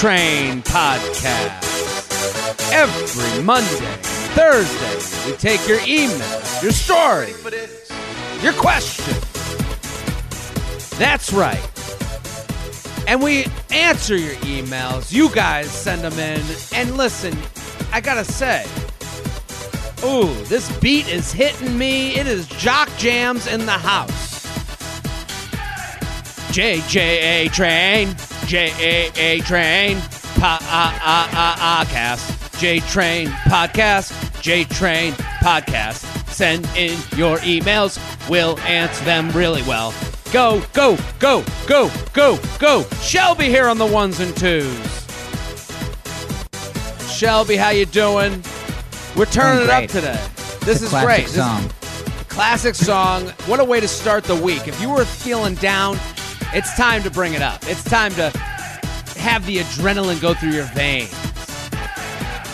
Train Podcast. Every Monday, Thursday, we take your email, your story, your question. That's right. And we answer your emails. You guys send them in. And listen, I gotta say, ooh, this beat is hitting me. It is Jock Jams in the house. J J A Train, J A A Train, podcast, uh, uh, uh, J Train podcast, J Train podcast. Send in your emails. We'll answer them really well. Go, go, go, go, go, go. Shelby here on the ones and twos. Shelby, how you doing? We're turning it up today. This is Classic great. This- song. classic song. What a way to start the week. If you were feeling down, it's time to bring it up. It's time to have the adrenaline go through your veins.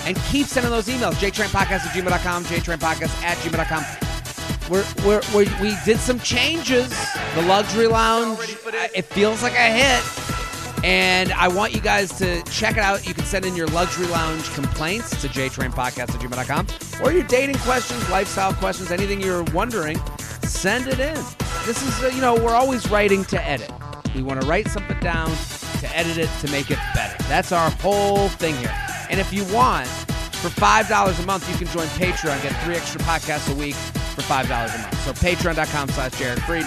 And keep sending those emails. JTrainPodcast at gmail.com, JTrainPodcast at gmail.com. We're, we're, we're, we did some changes. The Luxury Lounge, it feels like a hit. And I want you guys to check it out. You can send in your Luxury Lounge complaints to jtrainpodcast at gmail.com or your dating questions, lifestyle questions, anything you're wondering, send it in. This is, uh, you know, we're always writing to edit. We want to write something down to edit it to make it better. That's our whole thing here. And if you want, for $5 a month, you can join Patreon, get three extra podcasts a week for $5 a month. So patreon.com slash Jared Freid.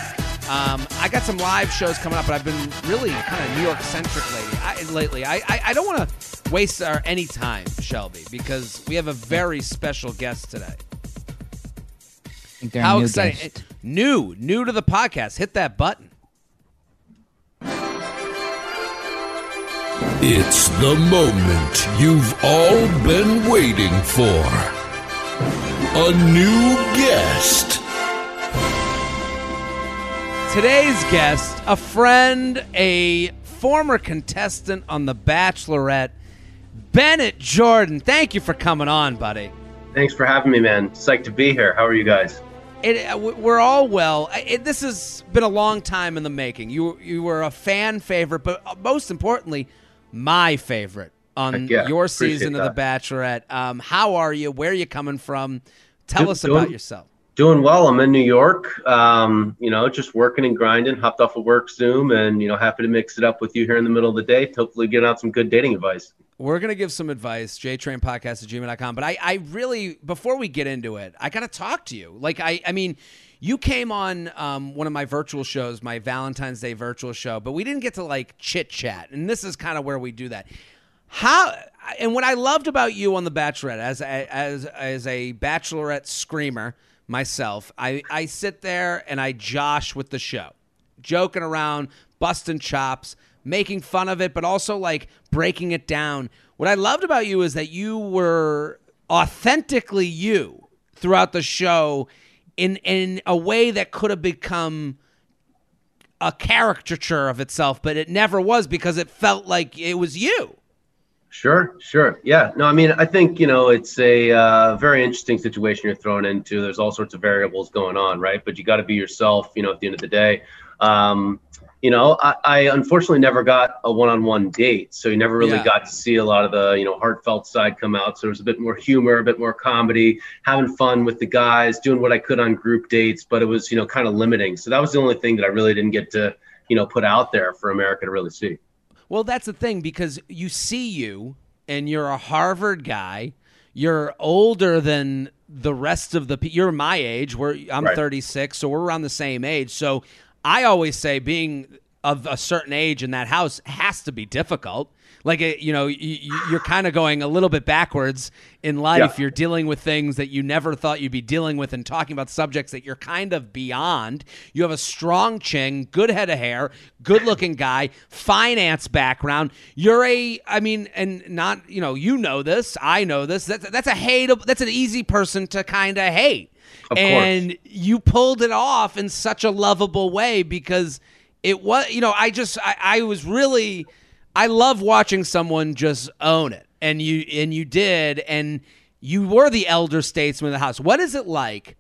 Um, I got some live shows coming up, but I've been really kind of New York centric lately. I, lately, I, I, I don't want to waste our any time, Shelby, because we have a very special guest today. I think they're a How new exciting! guest. New, new to the podcast. Hit that button. It's the moment you've all been waiting for. A new guest. Today's guest, a friend, a former contestant on The Bachelorette, Bennett Jordan. Thank you for coming on, buddy. Thanks for having me, man. Psyched to be here. How are you guys? It, uh, we're all well. It, this has been a long time in the making. You you were a fan favorite, but uh, most importantly, my favorite on yeah. your season of The Bachelorette. Um, how are you? Where are you coming from? Tell us doing- about yourself. Doing well. I'm in New York. Um, you know, just working and grinding. Hopped off of work Zoom, and you know, happy to mix it up with you here in the middle of the day. to Hopefully, get out some good dating advice. We're gonna give some advice, jtrainpodcast at gmail.com. But I, I really before we get into it, I gotta talk to you. Like I I mean, you came on um, one of my virtual shows, my Valentine's Day virtual show, but we didn't get to like chit chat. And this is kind of where we do that. How and what I loved about you on The Bachelorette as a, as as a Bachelorette screamer myself, I I sit there and I josh with the show, joking around, busting chops, making fun of it, but also like breaking it down. What I loved about you is that you were authentically you throughout the show in in a way that could have become a caricature of itself, but it never was because it felt like it was you. Sure, sure. Yeah. No, I mean, I think, you know, it's a uh, very interesting situation you're thrown into. There's all sorts of variables going on, right? But you got to be yourself, you know, at the end of the day. Um, you know, I, I unfortunately never got a one on one date. So you never really Yeah. got to see a lot of the, you know, heartfelt side come out. So there was a bit more humor, a bit more comedy, having fun with the guys, doing what I could on group dates, but it was, you know, kind of limiting. So that was the only thing that I really didn't get to, you know, put out there for America to really see. Well, that's the thing because you see you and you're a Harvard guy. You're older than the rest of the you're my age. We're I'm Right. 36, so we're around the same age. So I always say being of a certain age in that house has to be difficult. Like you know, you, you're kind of going a little bit backwards in life. Yeah. You're dealing with things that you never thought you'd be dealing with, and talking about subjects that you're kind of beyond. You have a strong chin, good head of hair, good-looking guy, finance background. You're a, I mean, and not you know, you know this, I know this. That's that's a hate. That's an easy person to kind of hate. Of course. and you pulled it off in such a lovable way because it was you know i just I, I was really i love watching someone just own it and you and you did and you were the elder statesman of the house what is it like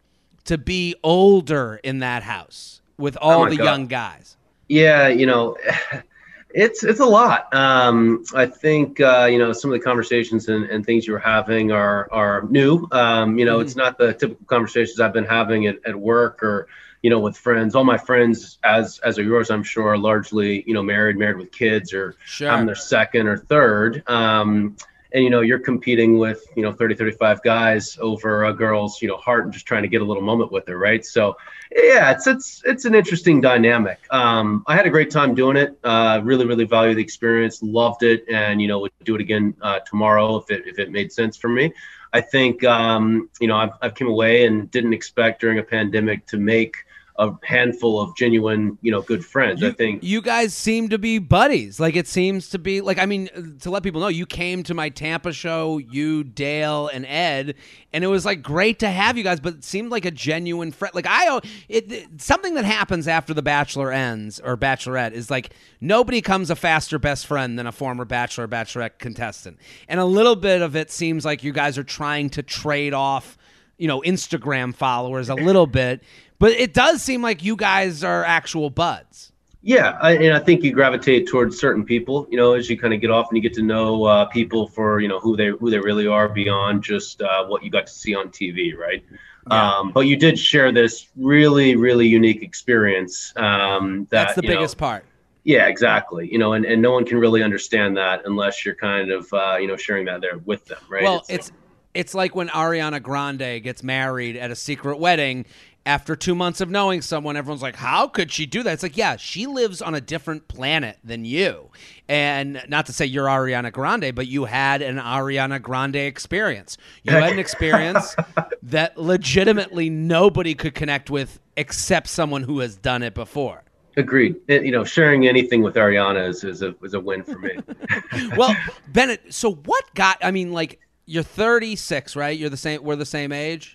to be older in that house with oh all Oh the God. young guys Yeah, you know, It's it's a lot. Um, I think uh, you know some of the conversations and, and things you're having are are new. Um, you know, Mhm. it's not the typical conversations I've been having at, at work or you know with friends. All my friends, as as are yours, I'm sure, are largely you know married, married with kids, or Sure. I'm their second or third. Um, and you know you're competing with you know 30 35 guys over a girl's you know heart and just trying to get a little moment with her right? So yeah it's it's it's an interesting dynamic. Um, i had a great time doing it. Uh, really really value the experience loved it and you know would do it again uh, tomorrow if it if it made sense for me. I think um, you know I've, I've came away and didn't expect during a pandemic to make a handful of genuine you know good friends i think you guys seem to be buddies. Like it seems to be like I mean to let people know you came to my Tampa show, you Dale and Ed, and it was like great to have you guys. But it seemed like a genuine friend. Like I, it, it something that happens after the Bachelor ends or Bachelorette is like nobody comes a faster best friend than a former Bachelor Bachelorette contestant, and a little bit of it seems like you guys are trying to trade off you know Instagram followers a little bit, but it does seem like you guys are actual buds. Yeah, I, and I think you gravitate towards certain people, you know, as you kind of get off and you get to know uh, people for you know who they who they really are beyond just uh, what you got to see on TV, right? Yeah. Um, but you did share this really really unique experience. Um, that, That's the you know- biggest part. yeah, exactly. You know, and, and no one can really understand that unless you're kind of uh, you know sharing that there with them, right? Well, it's it's like when Ariana Grande gets married at a secret wedding. After two months of knowing someone, everyone's like, "How could she do that?" It's like, yeah, she lives on a different planet than you, and not to say you're Ariana Grande, but you had an Ariana Grande experience. You had an experience that legitimately nobody could connect with except someone who has done it before. agreed. You know, sharing anything with Ariana is, is a is a win for me. well, Bennett, so what got? I mean, like you're 36, right? You're the same. We're the same age.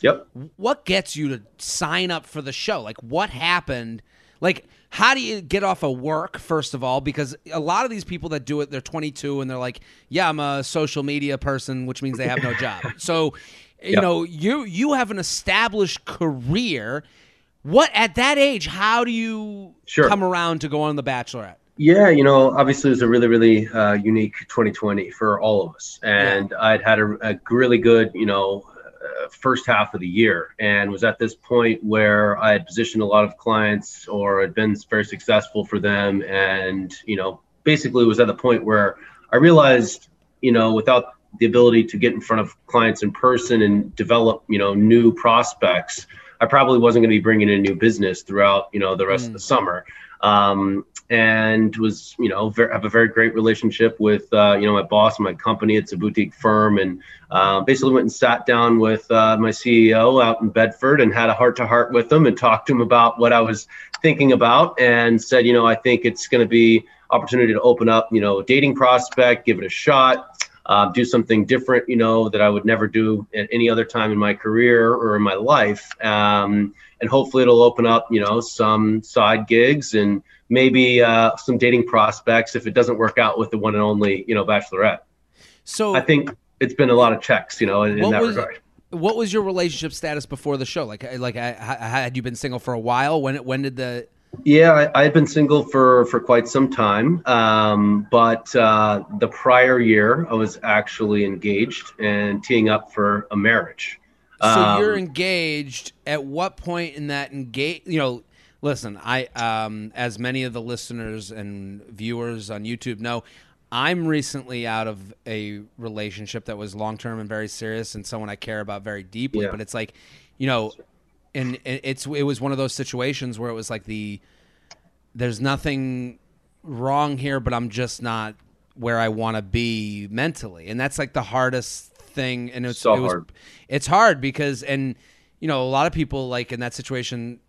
Yep. What gets you to sign up for the show? Like, what happened? Like, how do you get off of work first of all? Because a lot of these people that do it, they're 22 and they're like, "Yeah, I'm a social media person," which means they have no job. So, you Yep. know, you you have an established career. What at that age? How do you Sure. come around to go on The Bachelorette? Yeah, you know, obviously it was a really, really uh, unique 2020 for all of us, and I'd had a, a really good, you know, first half of the year, and was at this point where I had positioned a lot of clients or had been very successful for them, and you know, basically was at the point where I realized, you know, without the ability to get in front of clients in person and develop, you know, new prospects, I probably wasn't going to be bringing in new business throughout, you know, the rest of the mm. summer. Um, and was, you know, ver- have a very great relationship with, uh, you know, my boss, my company. It's a boutique firm, and uh, basically went and sat down with uh, my CEO out in Bedford and had a heart to heart with him and talked to him about what I was thinking about, and said, you know, I think it's going to be opportunity to open up, you know, dating prospect, give it a shot uh, do something different, you know, that I would never do at any other time in my career or in my life. Um, and hopefully it'll open up, you know, some side gigs and maybe uh, some dating prospects if it doesn't work out with the one and only, you know, Bachelorette. So I think it's been a lot of checks, you know, in, in What that was- regard. what was your relationship status before the show? Like, like I, I- had you been single for a while? When when did the Yeah, I, had been single for for quite some time, um, but uh, the prior year I was actually engaged and teeing up for a marriage. so Um, you're engaged? At what point in that engage? You know, listen, I um, as many of the listeners and viewers on YouTube know, I'm recently out of a relationship that was long term and very serious, and someone I care about very deeply. Yeah. But it's like, you know, and it's it was one of those situations where it was like the there's nothing wrong here, but I'm just not where I want to be mentally, and that's like the hardest thing. And it's So it was, hard. It's hard because, and you know, a lot of people like in that situation,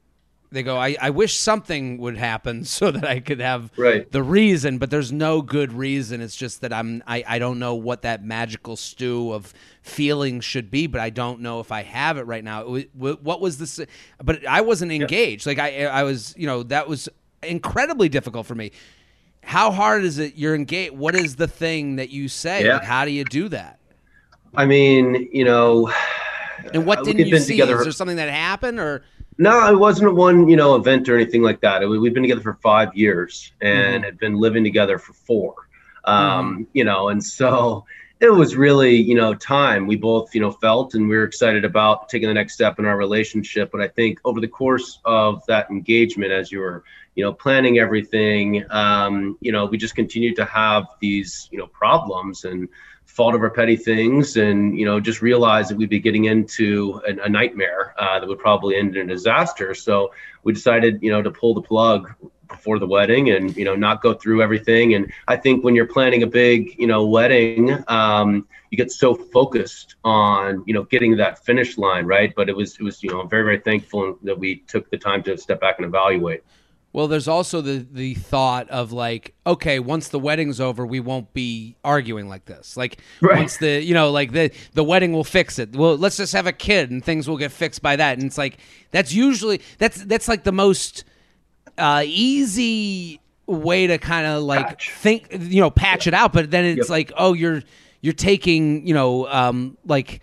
they go, I, I wish something would happen so that I could have Right. the reason, but there's no good reason. It's just that I'm I, I don't know what that magical stew of feelings should be, but I don't know if I have it right now. It What was this? But I wasn't engaged. Like I I was, you know, that was incredibly difficult for me. How hard is it? You're engaged. What is the thing that you say? Yeah. Like, how do you do that? I mean, you know, And what didn't you see? together- Is there something that happened, or No, it wasn't one, you know, event or anything like that. It, we've been together for five years and Mhm. had been living together for four. Um, You know, and so it was really, you know, time we both, you know, felt and we were excited about taking the next step in our relationship. But I think over the course of that engagement, as you were, you know, planning everything, um, you know, we just continued to have these, you know, problems and fault over petty things and you know just realized that we'd be getting into an, a nightmare uh, that would probably end in a disaster. So we decided you know to pull the plug before the wedding and you know not go through everything. And i think when you're planning a big you know wedding um, you get so focused on you know getting to that finish line right? But it was it was you know very very thankful that we took the time to step back and evaluate Well, there's also the the thought of like, okay, once the wedding's over, we won't be arguing like this. Like Right. once the you know, like the the wedding will fix it. Well, let's just have a kid and things will get fixed by that. And it's like that's usually that's that's like the most uh, easy way to kind of like Patch. think you know patch it out. But then it's Yep. like, oh, you're you're taking you know um, like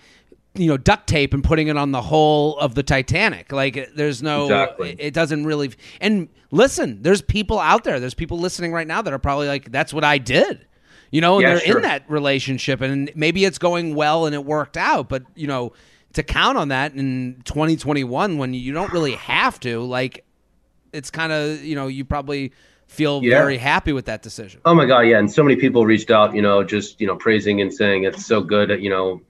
you know duct tape and putting it on the hull of the Titanic. Like there's no Exactly. it, it doesn't really and listen, there's people out there, there's people listening right now that are probably like that's what I did. You know, and Yeah, they're sure. in that relationship and maybe it's going well and it worked out, but you know, to count on that in 2021 when you don't really have to, like it's kind of, you know, you probably feel Yeah. very happy with that decision. Oh my God, yeah, and so many people reached out, you know, just you know, praising and saying it's so good, you know,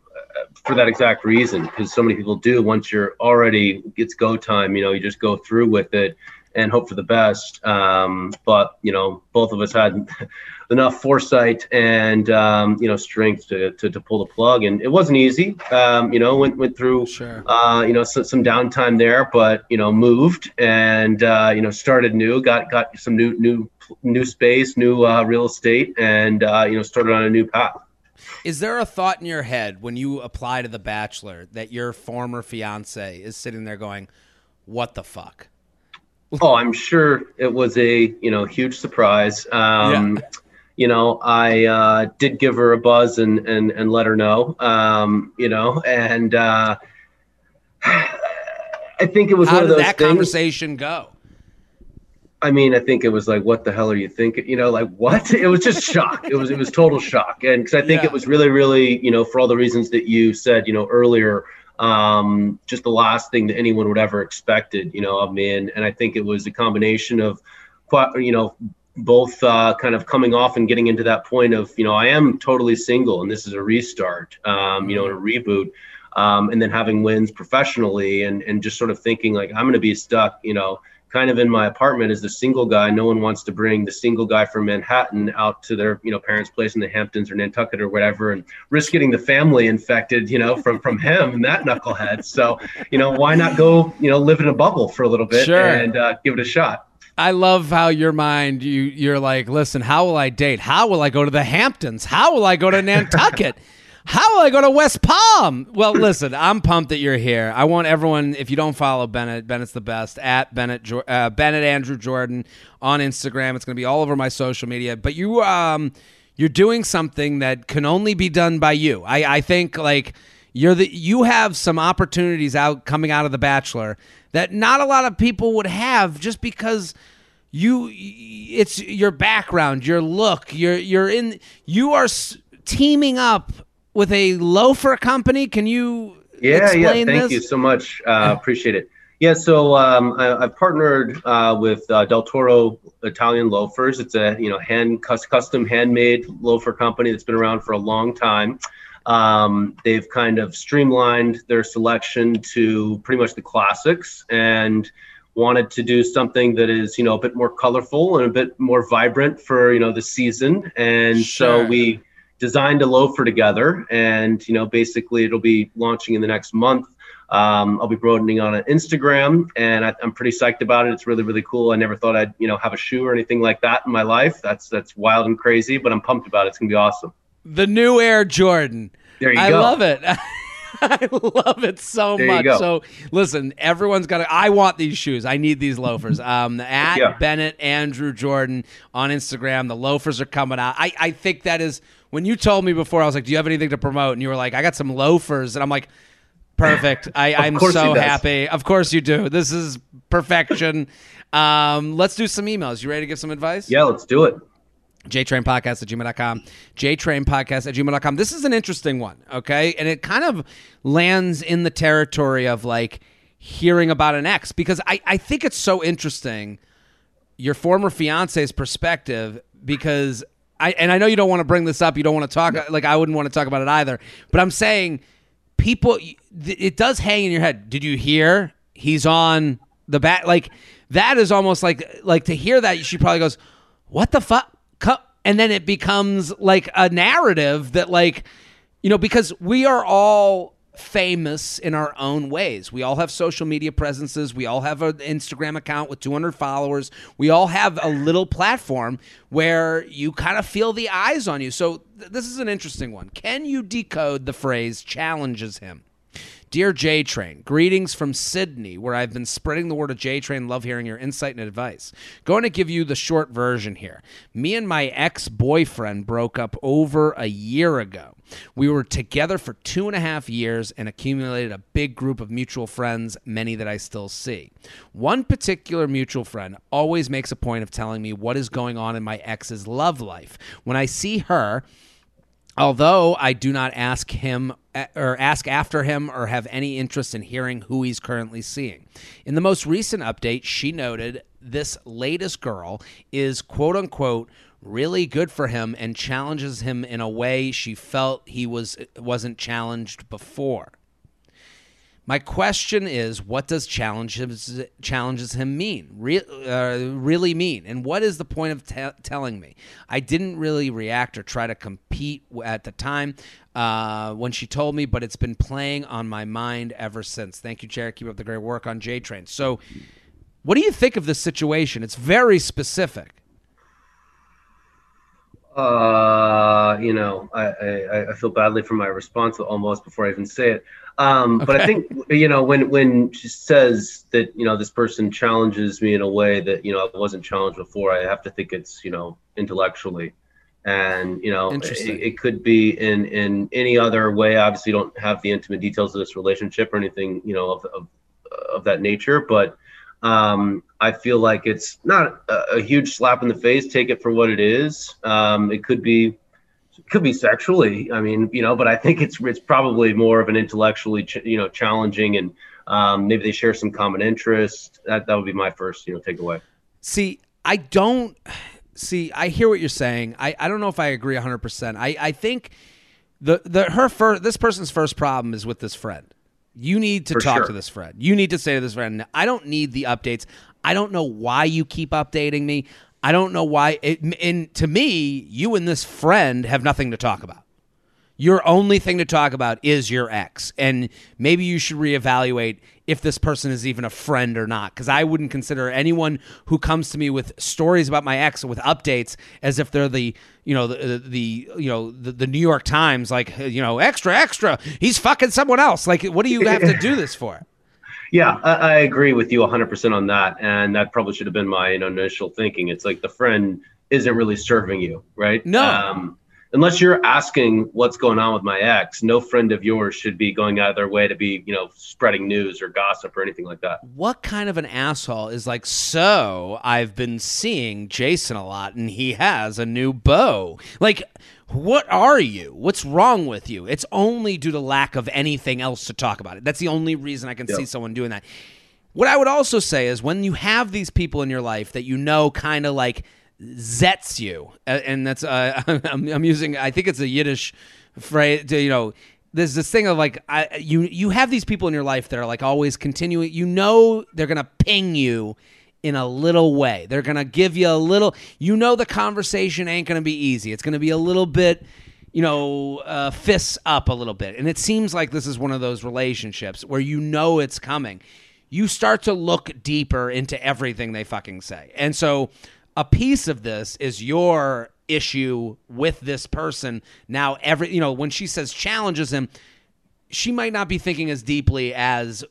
for that exact reason, because so many people do. Once you're already it's go time, you know, you just go through with it and hope for the best. Um, but you know, both of us had enough foresight and um, you know strength to, to to pull the plug, and it wasn't easy. Um, you know, went went through Sure. uh, you know, so, some downtime there, but you know, moved and uh, you know, started new, got got some new new new space, new uh, real estate, and uh, you know, started on a new path. Is there a thought in your head when you apply to The Bachelor that your former fiance is sitting there going, "What the fuck"? Oh, I'm sure it was a you know huge surprise. Um, You know, I uh, did give her a buzz and and and let her know. Um, you know, and uh, I think it was How one of did those that things. conversation go? I mean, I think it was like, what the hell are you thinking? You know, like what? It was just shock. It was it was total shock, and because I think Yeah. it was really, really, you know, for all the reasons that you said, you know, earlier, um, just the last thing that anyone would ever expected, you know, of me, and and I think it was a combination of, quite, you know, both uh, kind of coming off and getting into that point of, you know, I am totally single, and this is a restart, um, you know, and a reboot. Um, and then having wins professionally and, and just sort of thinking like I'm going to be stuck, you know, kind of in my apartment as the single guy. No one wants to bring the single guy from Manhattan out to their, you know, parents' place in the Hamptons or Nantucket or whatever, and risk getting the family infected, you know, from from him and that knucklehead. So, you know, why not go, you know, live in a bubble for a little bit Sure. and uh, give it a shot. I love how your mind you you're like, listen, how will I date? How will I go to the Hamptons? How will I go to Nantucket? How will I go to West Palm? Well, listen, I'm pumped that you're here. I want everyone, if you don't follow Bennett, Bennett's the best at Bennett uh, Bennett Andrew Jordan on Instagram. It's going to be all over my social media. But you, um, you're doing something that can only be done by you. I, I think like you're the you have some opportunities out coming out of the Bachelor that not a lot of people would have just because you it's your background your look you're you're in you are teaming up with a loafer company can you Yeah, yeah. Thank this you so much. Uh, appreciate it. Yeah, so um, I, I've partnered uh, with uh, Del Toro Italian Loafers. It's a you know hand cus- custom handmade loafer company that's been around for a long time. Um, they've kind of streamlined their selection to pretty much the classics and wanted to do something that is you know a bit more colorful and a bit more vibrant for you know the season. And Sure. so we designed a loafer together and you know basically it'll be launching in the next month um, i'll be broadening on instagram and I, i'm pretty psyched about it it's really really cool i never thought i'd you know have a shoe or anything like that in my life that's that's wild and crazy but i'm pumped about it it's gonna be awesome the new air jordan there you i go love it I love it so There much. So listen, everyone's got to. I want these shoes. I need these loafers. Um, at Yeah. Bennett Andrew Jordan on Instagram. The loafers are coming out. I, I think that is when you told me before. I was like, "Do you have anything to promote?" And you were like, "I got some loafers," and I'm like. Perfect. I, I'm so happy. Of course you do. This is perfection. um, let's do some emails. You ready to give some advice? Yeah, let's do it. jtrainpodcast at gmail.com jtrainpodcast at gmail.com this is an interesting one okay and it kind of lands in the territory of like hearing about an ex because i, I think it's so interesting your former fiance's perspective because i and i know you don't want to bring this up you don't want to talk like i wouldn't want to talk about it either but i'm saying people it does hang in your head. Did you hear he's on the bat? Like that is almost like like to hear that she probably goes what the fuck? And then it becomes like a narrative that like you know because we are all famous in our own ways. We all have social media presences. We all have an instagram account with 200 followers. We all have a little platform where you kind of feel the eyes on you. So th- this is an interesting one. Can you decode the phrase challenges him Dear J Train, greetings from Sydney, where I've been spreading the word of J Train. Love hearing your insight and advice. Going to give you the short version here. Me and my ex boyfriend broke up over a year ago. We were together for two and a half years and accumulated a big group of mutual friends, many that I still see. One particular mutual friend always makes a point of telling me what is going on in my ex's love life. When I see her, Although I do not ask him or ask after him or have any interest in hearing who he's currently seeing. In the most recent update, she noted this latest girl is quote unquote really good for him and challenges him in a way she felt he was wasn't challenged before. My question is, what does challenges challenges him mean? Re- uh, really mean, and what is the point of te- telling me? I didn't really react or try to compete at the time uh, when she told me, but it's been playing on my mind ever since. Thank you, Jared. Keep up the great work on J Train. So, what do you think of this situation? It's very specific. Uh, you know, I, I, I feel badly for my response almost before I even say it. Um, But I think you know when when she says that you know this person challenges me in a way that you know I wasn't challenged before, I have to think it's you know intellectually, and you know it, it could be in in any other way. Obviously, you don't have the intimate details of this relationship or anything you know of of, of that nature, but um, I feel like it's not a, a huge slap in the face. Take it for what it is. Um, it could be it could be sexually. I mean, you know, but I think it's it's probably more of an intellectually, ch- you know, challenging, and um, maybe they share some common interest. That that would be my first, you know, takeaway. See, I don't see. I hear what you're saying. I, I don't know if I agree 100. percent I I think the the her first this person's first problem is with this friend. You need to For talk sure. to this friend. You need to say to this friend, I don't need the updates. I don't know why you keep updating me. I don't know why. It, and to me, you and this friend have nothing to talk about. Your only thing to talk about is your ex. And maybe you should reevaluate if this person is even a friend or not. Because I wouldn't consider anyone who comes to me with stories about my ex with updates as if they're the, you know, the, the you know, the, the New York Times, like, you know, extra, extra. He's fucking someone else. Like, what do you have to do this for? Yeah, I, I agree with you 100% on that, and that probably should have been my you know, initial thinking. It's like the friend isn't really serving you, right? No. Um, unless you're asking what's going on with my ex, no friend of yours should be going out of their way to be, you know, spreading news or gossip or anything like that. What kind of an asshole is like, so I've been seeing Jason a lot and he has a new bow? Like, what are you? What's wrong with you? It's only due to lack of anything else to talk about it. That's the only reason I can Yeah. see someone doing that. What I would also say is when you have these people in your life that you know kind of like zets you, and that's uh, I'm, I'm using I think it's a Yiddish phrase. You know, there's this thing of like I, you you have these people in your life that are like always continuing. You know they're gonna ping you in a little way. They're gonna give you a little. You know the conversation ain't gonna be easy. It's gonna be a little bit you know, uh, fists up a little bit. And it seems like this is one of those relationships where you know it's coming. You start to look deeper into everything they fucking say. And so a piece of this is your issue with this person. Now, every, you know, when she says challenges him, she might not be thinking as deeply as.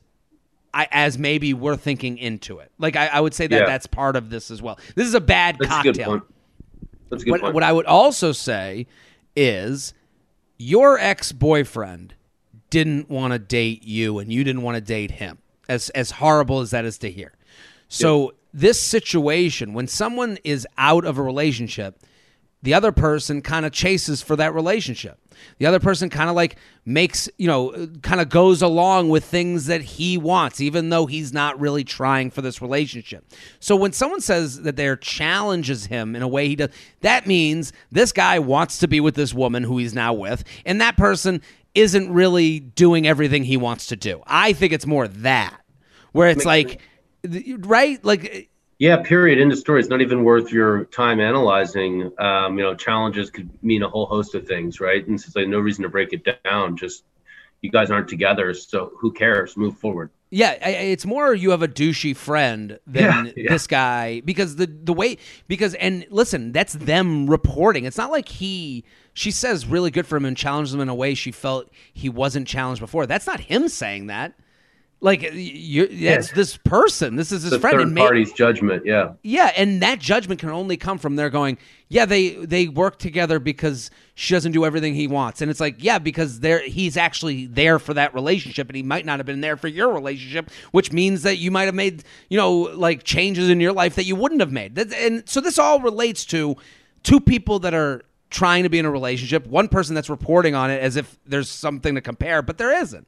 I, as maybe we're thinking into it. Like I, I would say that Yeah. that's part of this as well. This is a bad That's a cocktail. point. That's a good What, point. what I would also say is your ex boyfriend didn't want to date you and you didn't want to date him. As as horrible as that is to hear. So this situation, when someone is out of a relationship, the other person kind of chases for that relationship. The other person kind of like makes, you know, kind of goes along with things that he wants, even though he's not really trying for this relationship. So when someone says that there challenges him in a way he does, that means this guy wants to be with this woman who he's now with, and that person isn't really doing everything he wants to do. I think it's more that, where it's like, right? Like, Yeah, period. End of story. It's not even worth your time analyzing. Um, you know, challenges could mean a whole host of things, right? And so it's like no reason to break it down. Just you guys aren't together, so who cares? Move forward. Yeah, it's more you have a douchey friend than Yeah, yeah. this guy because the the way because and listen, that's them reporting. It's not like he she says really good for him and challenged him in a way she felt he wasn't challenged before. That's not him saying that. Like you, that's this person. This is his The friend. third and may- party's judgment. Yeah. yeah, and that judgment can only come from their going, yeah, they they work together because she doesn't do everything he wants. And it's like, yeah, because they're he's actually there for that relationship and he might not have been there for your relationship, which means that you might have made, you know, like changes in your life that you wouldn't have made. And so this all relates to two people that are trying to be in a relationship, one person that's reporting on it as if there's something to compare, but there isn't.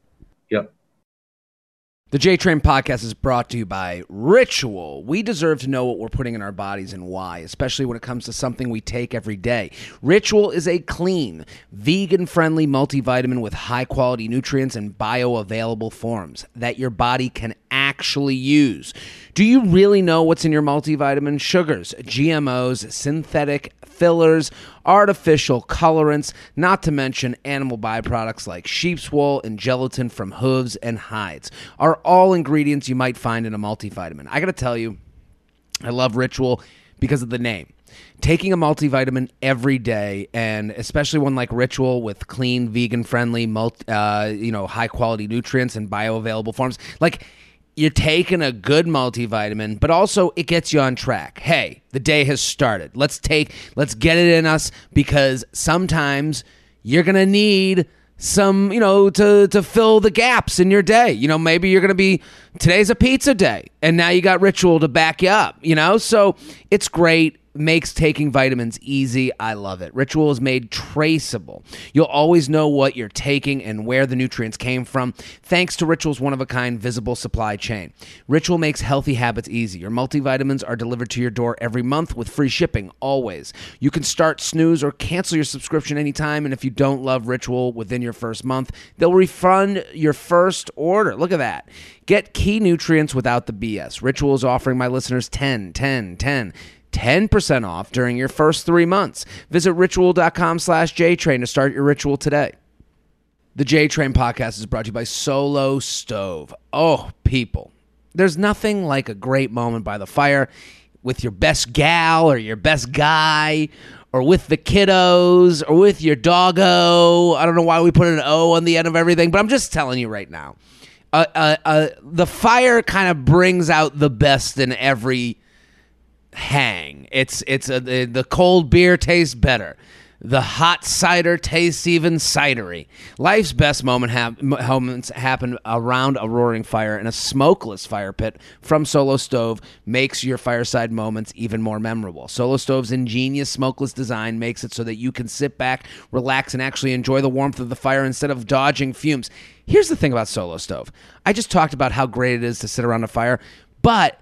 The J Train podcast is brought to you by Ritual. We deserve to know what we're putting in our bodies and why, especially when it comes to something we take every day. Ritual is a clean, vegan friendly multivitamin with high quality nutrients and bioavailable forms that your body can actually use. Do you really know what's in your multivitamin? Sugars, GMOs, synthetic fillers, artificial colorants, not to mention animal byproducts like sheep's wool and gelatin from hooves and hides, are all ingredients you might find in a multivitamin. I gotta tell you, I love Ritual because of the name. Taking a multivitamin every day, and especially one like Ritual with clean, vegan-friendly, multi, uh, you know, high-quality nutrients and bioavailable forms, like you're taking a good multivitamin, but also it gets you on track. Hey, the day has started. Let's take, let's get it in us because sometimes you're gonna need some, you know, to to fill the gaps in your day. You know, maybe you're gonna be today's a pizza day, and now you got ritual to back you up. You know, so it's great makes taking vitamins easy. I love it. Ritual is made traceable. You'll always know what you're taking and where the nutrients came from thanks to Ritual's one of a kind visible supply chain. Ritual makes healthy habits easy. Your multivitamins are delivered to your door every month with free shipping always. You can start snooze or cancel your subscription anytime and if you don't love Ritual within your first month, they'll refund your first order. Look at that. Get key nutrients without the BS. Ritual is offering my listeners 10 10 10 10% off during your first three months. Visit ritual.com slash JTrain to start your ritual today. The J Train podcast is brought to you by Solo Stove. Oh, people. There's nothing like a great moment by the fire with your best gal or your best guy or with the kiddos or with your doggo. I don't know why we put an O on the end of everything, but I'm just telling you right now. Uh, uh, uh, the fire kind of brings out the best in every hang. It's it's a, the, the cold beer tastes better. The hot cider tastes even cidery. Life's best moment hap- moments happen around a roaring fire, and a smokeless fire pit from Solo Stove makes your fireside moments even more memorable. Solo Stove's ingenious smokeless design makes it so that you can sit back, relax, and actually enjoy the warmth of the fire instead of dodging fumes. Here's the thing about Solo Stove I just talked about how great it is to sit around a fire, but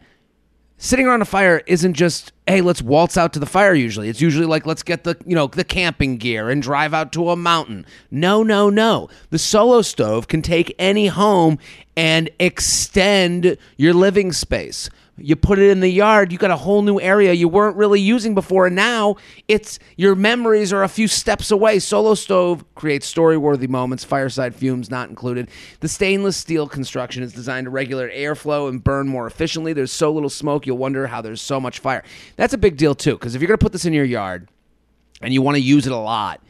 sitting around a fire isn't just hey let's waltz out to the fire usually. It's usually like let's get the you know the camping gear and drive out to a mountain. No no no. The solo stove can take any home and extend your living space you put it in the yard you got a whole new area you weren't really using before and now it's your memories are a few steps away. Solo stove creates story-worthy moments fireside fumes not included. The stainless steel construction is designed to regulate airflow and burn more efficiently. There's so little smoke you'll wonder how there's so much fire. That's a big deal too because if you're going to put this in your yard and you want to use it a lot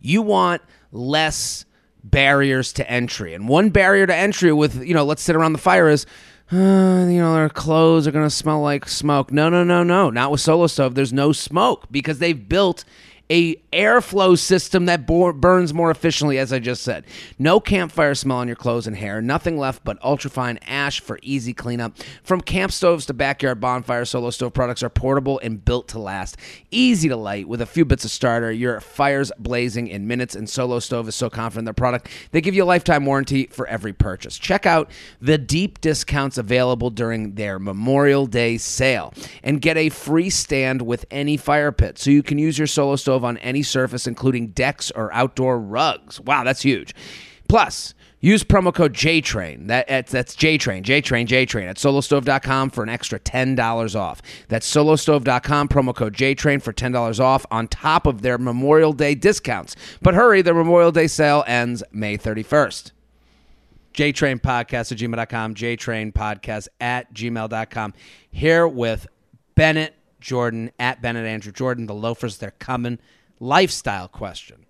you want less barriers to entry. And one barrier to entry with you know let's sit around the fire is uh, you know, our clothes are going to smell like smoke. No, no, no, no. Not with Solo Stove. There's no smoke because they've built a airflow system that burns more efficiently, as I just said. No campfire smell on your clothes and hair. Nothing left but ultrafine ash for easy cleanup. From camp stoves to backyard bonfire, Solo Stove products are portable and built to last. Easy to light with a few bits of starter. Your fire's blazing in minutes, and Solo Stove is so confident in their product they give you a lifetime warranty for every purchase. Check out the deep discounts available during their Memorial Day sale and get a free stand with any fire pit, so you can use your Solo Stove on any surface, including decks or outdoor rugs. Wow, that's huge. Plus, use promo code JTRAIN. That, that's, that's JTRAIN, JTRAIN, JTRAIN at solostove.com for an extra $10 off. That's solostove.com, promo code JTRAIN for $10 off on top of their Memorial Day discounts. But hurry, their Memorial Day sale ends May 31st. JTrain Podcast at gmail.com, JTrain Podcast at gmail.com. Here with Bennett Jordan at Bennett Andrew Jordan, the loafers, they're coming. Lifestyle question.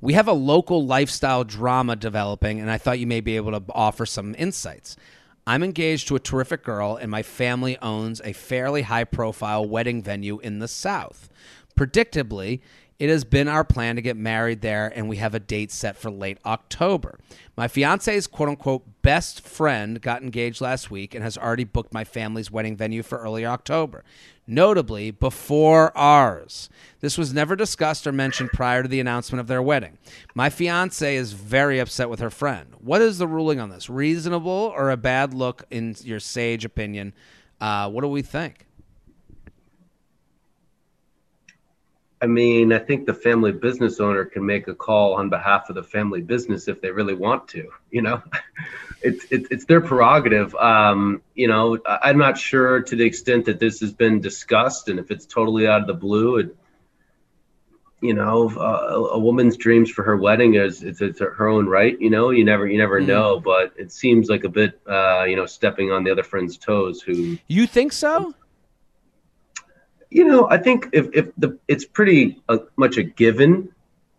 We have a local lifestyle drama developing, and I thought you may be able to offer some insights. I'm engaged to a terrific girl, and my family owns a fairly high profile wedding venue in the South. Predictably, it has been our plan to get married there, and we have a date set for late October. My fiance's quote unquote best friend got engaged last week and has already booked my family's wedding venue for early October, notably before ours. This was never discussed or mentioned prior to the announcement of their wedding. My fiance is very upset with her friend. What is the ruling on this? Reasonable or a bad look in your sage opinion? Uh, what do we think? I mean, I think the family business owner can make a call on behalf of the family business if they really want to. You know, it's it's, it's their prerogative. Um, you know, I'm not sure to the extent that this has been discussed, and if it's totally out of the blue, it, you know, uh, a woman's dreams for her wedding is it's, it's her own right. You know, you never you never mm. know, but it seems like a bit, uh, you know, stepping on the other friend's toes. Who you think so? You know, I think if, if the it's pretty uh, much a given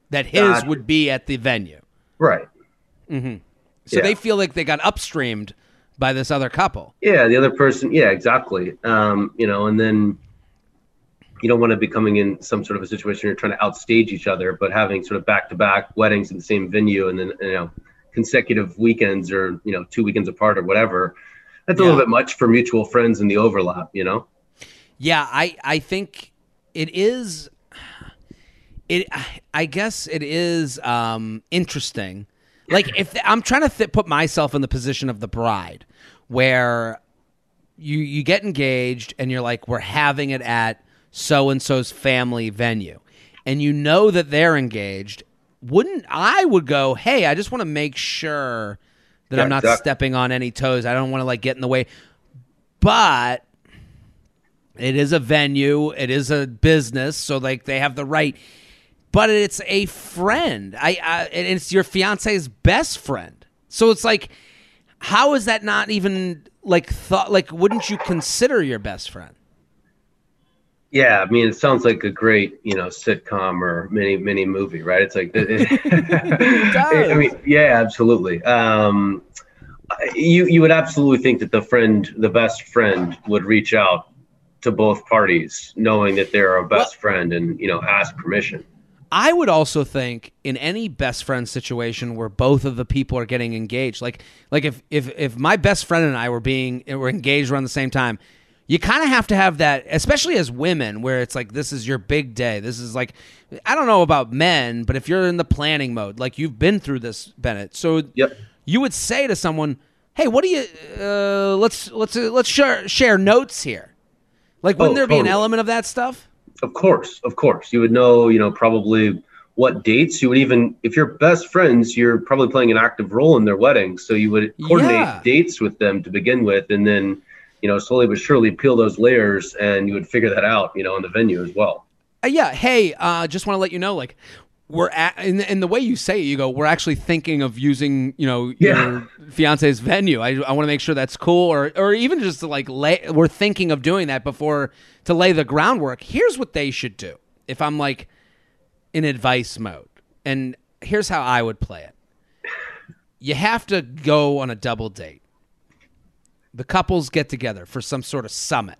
that his that, would be at the venue, right? Mm-hmm. So yeah. they feel like they got upstreamed by this other couple. Yeah, the other person. Yeah, exactly. Um, you know, and then you don't want to be coming in some sort of a situation you're trying to outstage each other, but having sort of back to back weddings in the same venue and then you know consecutive weekends or you know two weekends apart or whatever. That's yeah. a little bit much for mutual friends and the overlap, you know. Yeah, I I think it is. It I guess it is um, interesting. Like if I'm trying to th- put myself in the position of the bride, where you you get engaged and you're like we're having it at so and so's family venue, and you know that they're engaged. Wouldn't I would go, hey, I just want to make sure that yeah, I'm not exactly. stepping on any toes. I don't want to like get in the way. But it is a venue, it is a business, so like they have the right. But it's a friend. I, I and it's your fiance's best friend. So it's like, how is that not even like thought? Like, wouldn't you consider your best friend? Yeah, I mean, it sounds like a great, you know, sitcom or mini mini movie, right? It's like, it, it I mean, yeah, absolutely. Um, you you would absolutely think that the friend, the best friend, would reach out to both parties, knowing that they're a best well, friend and you know ask permission. I would also think in any best friend situation where both of the people are getting engaged, like like if if if my best friend and I were being were engaged around the same time, you kind of have to have that, especially as women, where it's like this is your big day. This is like I don't know about men, but if you're in the planning mode, like you've been through this, Bennett, so yep. you would say to someone, "Hey, what do you? Uh, let's let's uh, let's share share notes here." Like, wouldn't oh, there be totally. an element of that stuff? Of course, of course. You would know, you know, probably what dates. You would even, if you're best friends, you're probably playing an active role in their wedding. So you would coordinate yeah. dates with them to begin with, and then, you know, slowly but surely peel those layers, and you would figure that out, you know, in the venue as well. Uh, yeah. Hey, uh, just want to let you know, like, we're at in, in the way you say it, you go, we're actually thinking of using, you know, yeah. your fiance's venue. I, I want to make sure that's cool, or or even just to like lay. We're thinking of doing that before to lay the groundwork. Here's what they should do. If I'm like in advice mode, and here's how I would play it. You have to go on a double date. The couples get together for some sort of summit.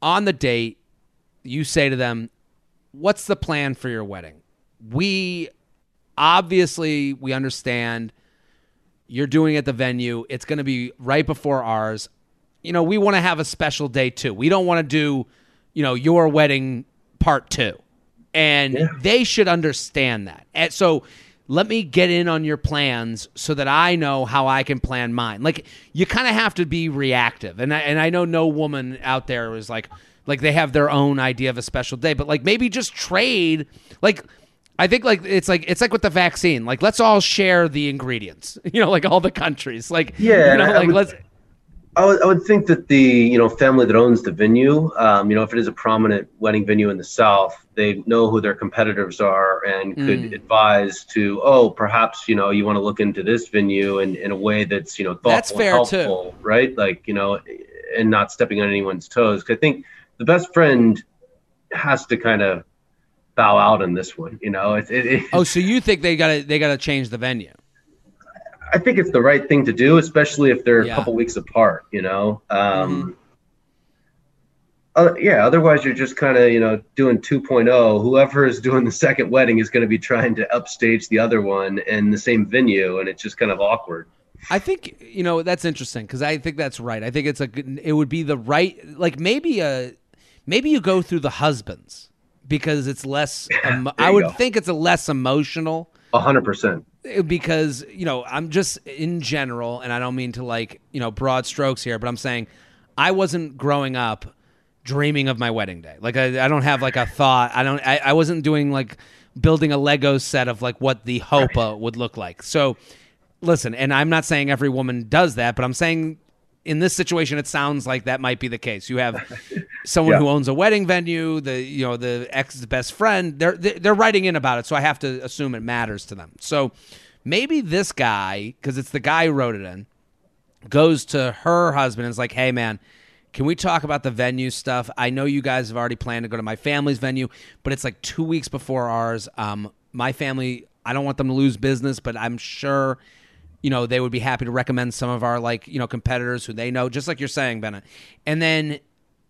On the date, you say to them, what's the plan for your wedding? We obviously we understand you're doing it at the venue. It's going to be right before ours. You know, we want to have a special day too. We don't want to do, you know, your wedding part 2. And Yeah. they should understand that. And so let me get in on your plans so that I know how I can plan mine. Like you kind of have to be reactive. And I, and I know no woman out there is like like they have their own idea of a special day, but like maybe just trade like I think like it's like it's like with the vaccine. Like let's all share the ingredients. You know, like all the countries. Like Yeah, you know, like would- let's I would, I would think that the you know family that owns the venue, um, you know, if it is a prominent wedding venue in the South, they know who their competitors are and could Mm. advise to, oh, perhaps you know you want to look into this venue in, in a way that's you know thoughtful That's fair, and too. helpful, right? Like you know, and not stepping on anyone's toes. 'Cause I think the best friend has to kind of bow out in this one. You know, it, it, it, Oh, so you think they gotta they gotta change the venue? I think it's the right thing to do, especially if they're Yeah. a couple weeks apart. You know, um, Mhm. uh, yeah. Otherwise, you're just kind of you know doing 2.0. Whoever is doing the second wedding is going to be trying to upstage the other one in the same venue, and it's just kind of awkward. I think you know that's interesting because I think that's right. I think it's a good, it would be the right like maybe a maybe you go through the husbands because it's less. I would go. think it's a less emotional A hundred percent. Uh, because you know I'm just in general, and I don't mean to like you know broad strokes here, but I'm saying I wasn't growing up dreaming of my wedding day. Like I, I don't have like a thought. I don't. I, I wasn't doing like building a Lego set of like what the chuppah would look like. So listen, and I'm not saying every woman does that, but I'm saying in this situation, it sounds like that might be the case. You have someone Yeah. who owns a wedding venue, the you know the ex's best friend. They're they're they're writing in about it, so I have to assume it matters to them. So maybe this guy, because it's the guy who wrote it in, goes to her husband and is like, "Hey, man." Can we talk about the venue stuff? I know you guys have already planned to go to my family's venue, but it's like two weeks before ours. Um, my family, I don't want them to lose business, but I'm sure you know they would be happy to recommend some of our like you know competitors who they know just like you're saying bennett and then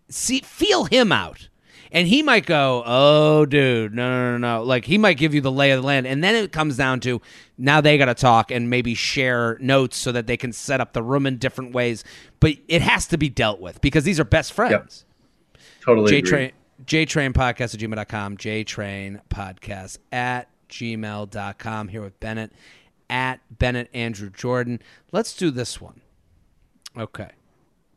see feel him out and he might go oh dude no no no no like he might give you the lay of the land and then it comes down to now they got to talk and maybe share notes so that they can set up the room in different ways but it has to be dealt with because these are best friends Totally. J agree. train J train podcast at gmail.com. J train podcast at gmail.com. Here with Bennett at Bennett Andrew Jordan. Let's do this one. Okay.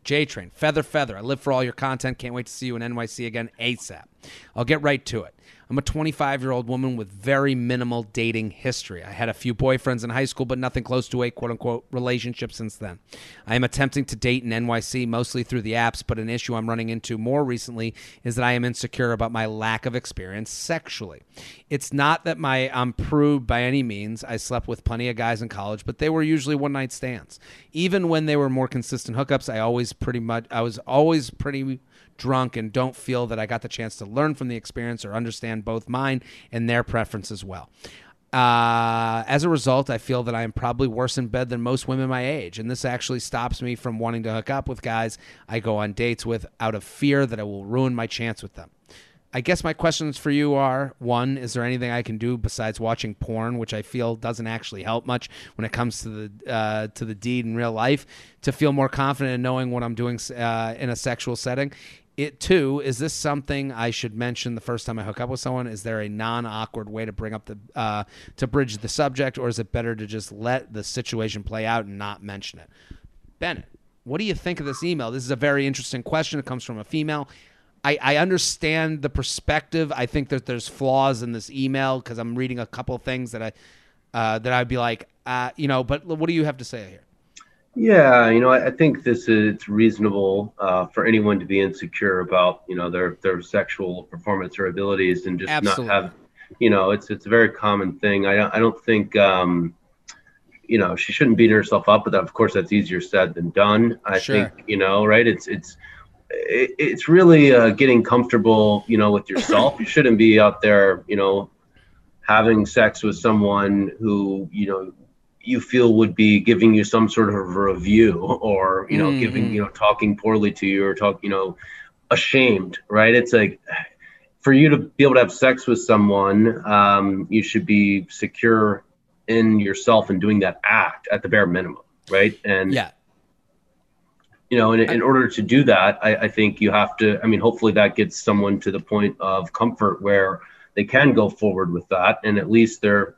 J Train, Feather Feather. I live for all your content. Can't wait to see you in NYC again ASAP. I'll get right to it. I'm a 25 year old woman with very minimal dating history. I had a few boyfriends in high school, but nothing close to a quote unquote relationship since then. I am attempting to date in NYC mostly through the apps, but an issue I'm running into more recently is that I am insecure about my lack of experience sexually. It's not that my I'm prude by any means. I slept with plenty of guys in college, but they were usually one night stands. Even when they were more consistent hookups, I always pretty much I was always pretty drunk and don't feel that I got the chance to learn from the experience or understand both mine and their preference as well. Uh, as a result, I feel that I am probably worse in bed than most women my age, and this actually stops me from wanting to hook up with guys I go on dates with out of fear that I will ruin my chance with them. I guess my questions for you are one, is there anything I can do besides watching porn, which I feel doesn't actually help much when it comes to the uh, to the deed in real life, to feel more confident in knowing what I'm doing uh, in a sexual setting? It too is this something I should mention the first time I hook up with someone? Is there a non-awkward way to bring up the uh, to bridge the subject, or is it better to just let the situation play out and not mention it? Bennett, what do you think of this email? This is a very interesting question. It comes from a female. I, I understand the perspective. I think that there's flaws in this email because I'm reading a couple things that I uh, that I'd be like, uh, you know. But what do you have to say here? Yeah, you know, I, I think this is it's reasonable uh, for anyone to be insecure about you know their their sexual performance or abilities and just Absolutely. not have, you know, it's it's a very common thing. I don't I don't think um, you know she shouldn't beat herself up, but of course that's easier said than done. I Sure. think you know, right? It's it's it's really uh, getting comfortable, you know, with yourself. you shouldn't be out there, you know, having sex with someone who you know you feel would be giving you some sort of review or you know giving Mhm. you know talking poorly to you or talk you know ashamed right it's like for you to be able to have sex with someone, um, you should be secure in yourself and doing that act at the bare minimum, right? And yeah, you know, in, in order to do that, I, I think you have to. I mean, hopefully that gets someone to the point of comfort where they can go forward with that, and at least they're,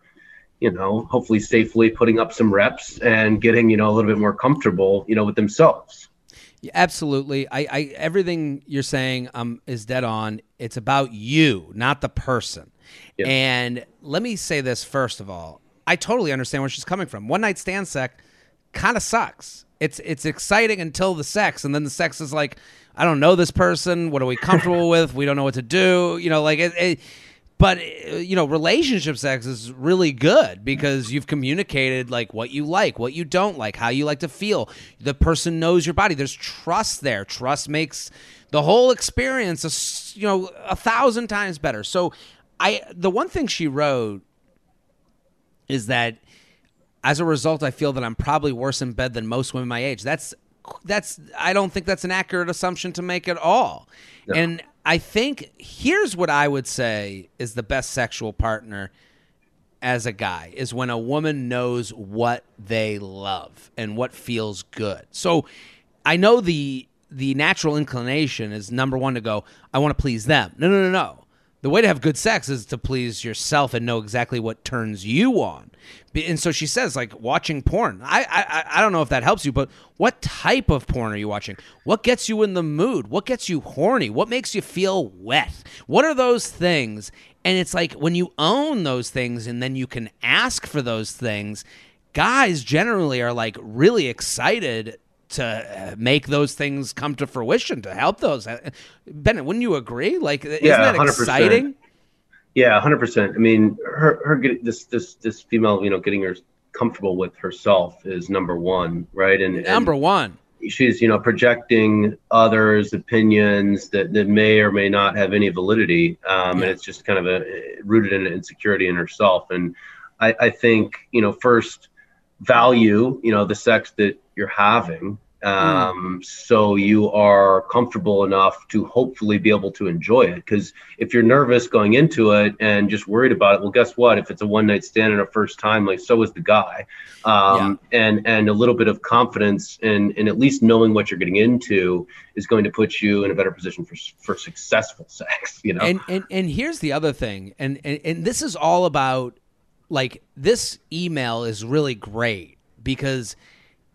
you know, hopefully safely putting up some reps and getting you know a little bit more comfortable, you know, with themselves. Yeah, absolutely. I, I everything you're saying um is dead on. It's about you, not the person. Yeah. And let me say this first of all. I totally understand where she's coming from. One night stand sex kind of sucks. It's it's exciting until the sex, and then the sex is like, I don't know this person. What are we comfortable with? We don't know what to do. You know, like it, it but uh, you know relationship sex is really good because you've communicated like what you like what you don't like how you like to feel. The person knows your body. There's trust there. Trust makes the whole experience a, you know a thousand times better. So i the one thing she wrote is that as a result i feel that i'm probably worse in bed than most women my age. That's that's i don't think that's an accurate assumption to make at all. No. and I think here's what I would say is the best sexual partner as a guy is when a woman knows what they love and what feels good. So I know the the natural inclination is number 1 to go I want to please them. No, no, no, no. The way to have good sex is to please yourself and know exactly what turns you on. And so she says, like watching porn. I, I I don't know if that helps you, but what type of porn are you watching? What gets you in the mood? What gets you horny? What makes you feel wet? What are those things? And it's like when you own those things and then you can ask for those things, guys generally are like really excited to uh, make those things come to fruition to help those. Uh, Bennett, wouldn't you agree? Like, isn't that 100%. exciting? Yeah, hundred percent. I mean, her her getting this this this female, you know, getting her comfortable with herself is number one, right? And and Number one. she's you know projecting others' opinions that that may or may not have any validity, um, Yeah. and it's just kind of a rooted in insecurity in herself. And I, I think you know first value you know the sex that you're having. Um, so you are comfortable enough to hopefully be able to enjoy it. Because if you're nervous going into it and just worried about it, well, guess what? If it's a one night stand and a first time, like so is the guy um, and and a little bit of confidence and in at least knowing what you're getting into is going to put you in a better position for for successful sex. You know, And and and here's the other thing, and, and and this is all about like this email is really great because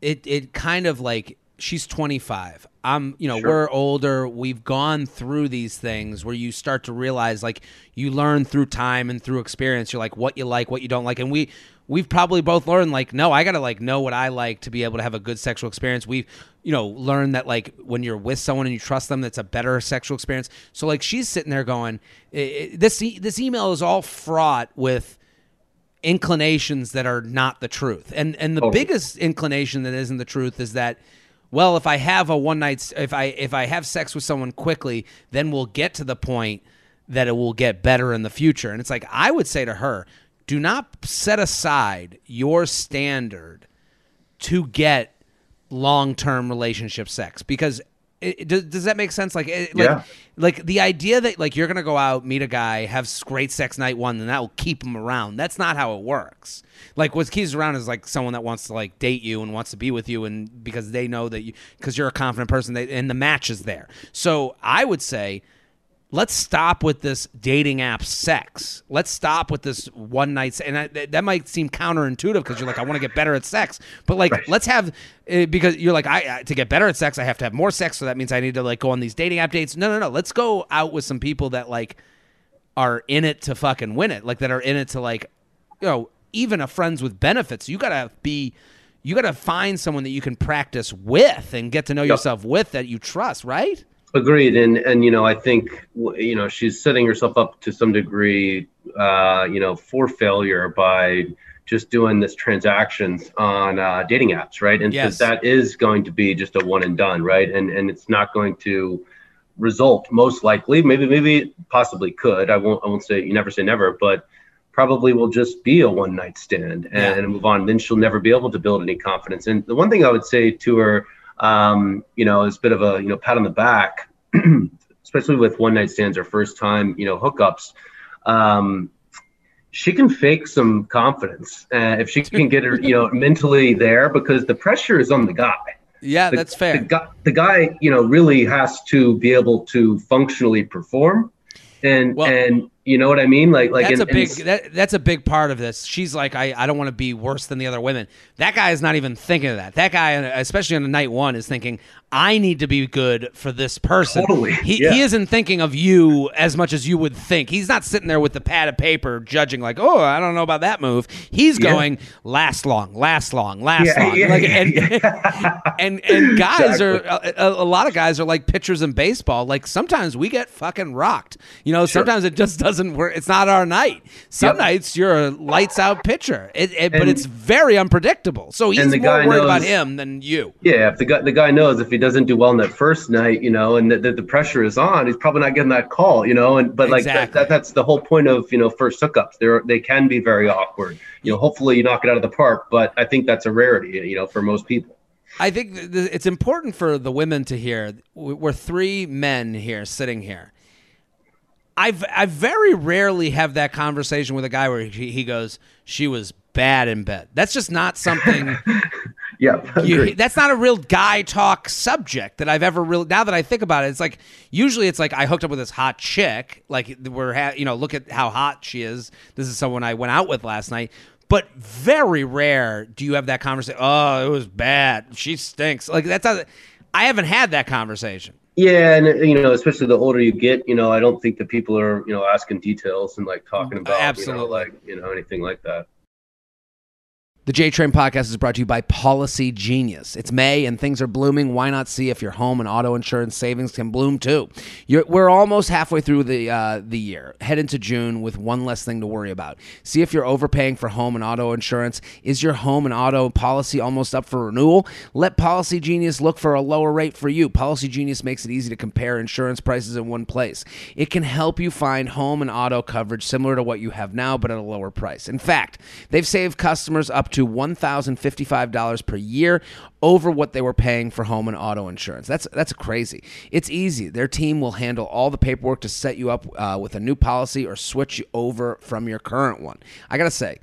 it it kind of like she's 25. I'm you know Sure. we're older. We've gone through these things where you start to realize like you learn through time and through experience. You're like what you like, what you don't like, and we. We've probably both learned like no, I gotta like know what I like to be able to have a good sexual experience. We've you know learned that like when you're with someone and you trust them, that's a better sexual experience. So like she's sitting there going, this e- this email is all fraught with inclinations that are not the truth. And and the Totally. biggest inclination that isn't the truth is that well, if I have a one night if I if I have sex with someone quickly, then we'll get to the point that it will get better in the future. And it's like I would say to her, do not set aside your standard to get long-term relationship sex because it, does, does that make sense? Like it, like Yeah. like the idea that like you're gonna go out meet a guy have great sex night one and that will keep him around. That's not how it works. Like what keeps around is like someone that wants to like date you and wants to be with you and because they know that you because you're a confident person they, and the match is there. So i would say let's stop with this dating app sex. Let's stop with this one night. And I, that that might seem counterintuitive because you're like, I want to get better at sex. But like, Right. let's have uh, because you're like, I, to get better at sex, I have to have more sex. So that means I need to like go on these dating app dates. No, no, no. Let's go out with some people that like are in it to fucking win it. Like that are in it to like, you know, even a friends with benefits. You gotta be. You got to find someone that you can practice with and get to know yourself with that you trust, right? Agreed, and and you know I think you know she's setting herself up to some degree, uh, you know, for failure by just doing this transactions on uh, dating apps, right? And Yes. that is going to be just a one and done, right? And and it's not going to result most likely. Maybe maybe possibly could. I won't I won't say you never say never, but probably will just be a one night stand and, Yeah. and move on. Then she'll never be able to build any confidence. And the one thing I would say to her, um, you know, it's a bit of a you know pat on the back. especially with one night stands or first time, you know, hookups. Um, she can fake some confidence uh, if she can get her, you know, mentally there because the pressure is on the guy. Yeah, The- that's fair. The guy, the guy, you know, really has to be able to functionally perform, and Well- and you know what I mean, like like that's and- a big that, that's a big part of this. She's like, I, I don't want to be worse than the other women. That guy is not even thinking of that. That guy, especially on night one, is thinking, I need to be good for this person. Totally, He, yeah. he isn't thinking of you as much as you would think. He's not sitting there with the pad of paper judging like, oh, I don't know about that move. He's Yeah. going last long, last long, last Yeah, long. like, and, and and guys Exactly. are a, a, lot of guys are like pitchers in baseball. Like sometimes we get fucking rocked. You know, Sure. sometimes it just doesn't work. It's not our night. Some Yep. nights you're a lights out pitcher. It, it, but it's very unpredictable. So he's more worried about him than you. Yeah, if the guy the guy knows if he doesn't do well in that first night, you know, and that the, the pressure is on, he's probably not getting that call, you know. And but like that, Exactly. that, that's the whole point of you know first hookups. They're they can be very awkward. You know, hopefully you knock it out of the park, but I think that's a rarity, you know, for most people. I think th- th- it's important for the women to hear. We're three men here sitting here. I've I very rarely have that conversation with a guy where he, he goes, "She was bad in bed." That's just not something. Yeah, you, that's not a real guy talk subject that I've ever really. Now that I think about it, it's like usually it's like I hooked up with this hot chick. Like we're ha- you know look at how hot she is. This is someone I went out with last night. But very rare do you have that conversation. Oh, it was bad. She stinks. Like that's not. I haven't had that conversation. Yeah, and you know, especially the older you get, you know, I don't think that people are, you know, asking details and like talking mm, about, you know, Absolutely. like you know, anything like that. The J Train podcast is brought to you by Policy Genius. It's May and things are blooming. Why not see if your home and auto insurance savings can bloom too? You're, we're almost halfway through the uh, the year. Head into June with one less thing to worry about. See if you're overpaying for home and auto insurance. Is your home and auto policy almost up for renewal? Let Policy Genius look for a lower rate for you. Policy Genius makes it easy to compare insurance prices in one place. It can help you find home and auto coverage similar to what you have now, but at a lower price. In fact, they've saved customers up to $1,055 per year over what they were paying for home and auto insurance. That's that's crazy. It's easy. Their team will handle all the paperwork to set you up uh, with a new policy or switch you over from your current one. I gotta say.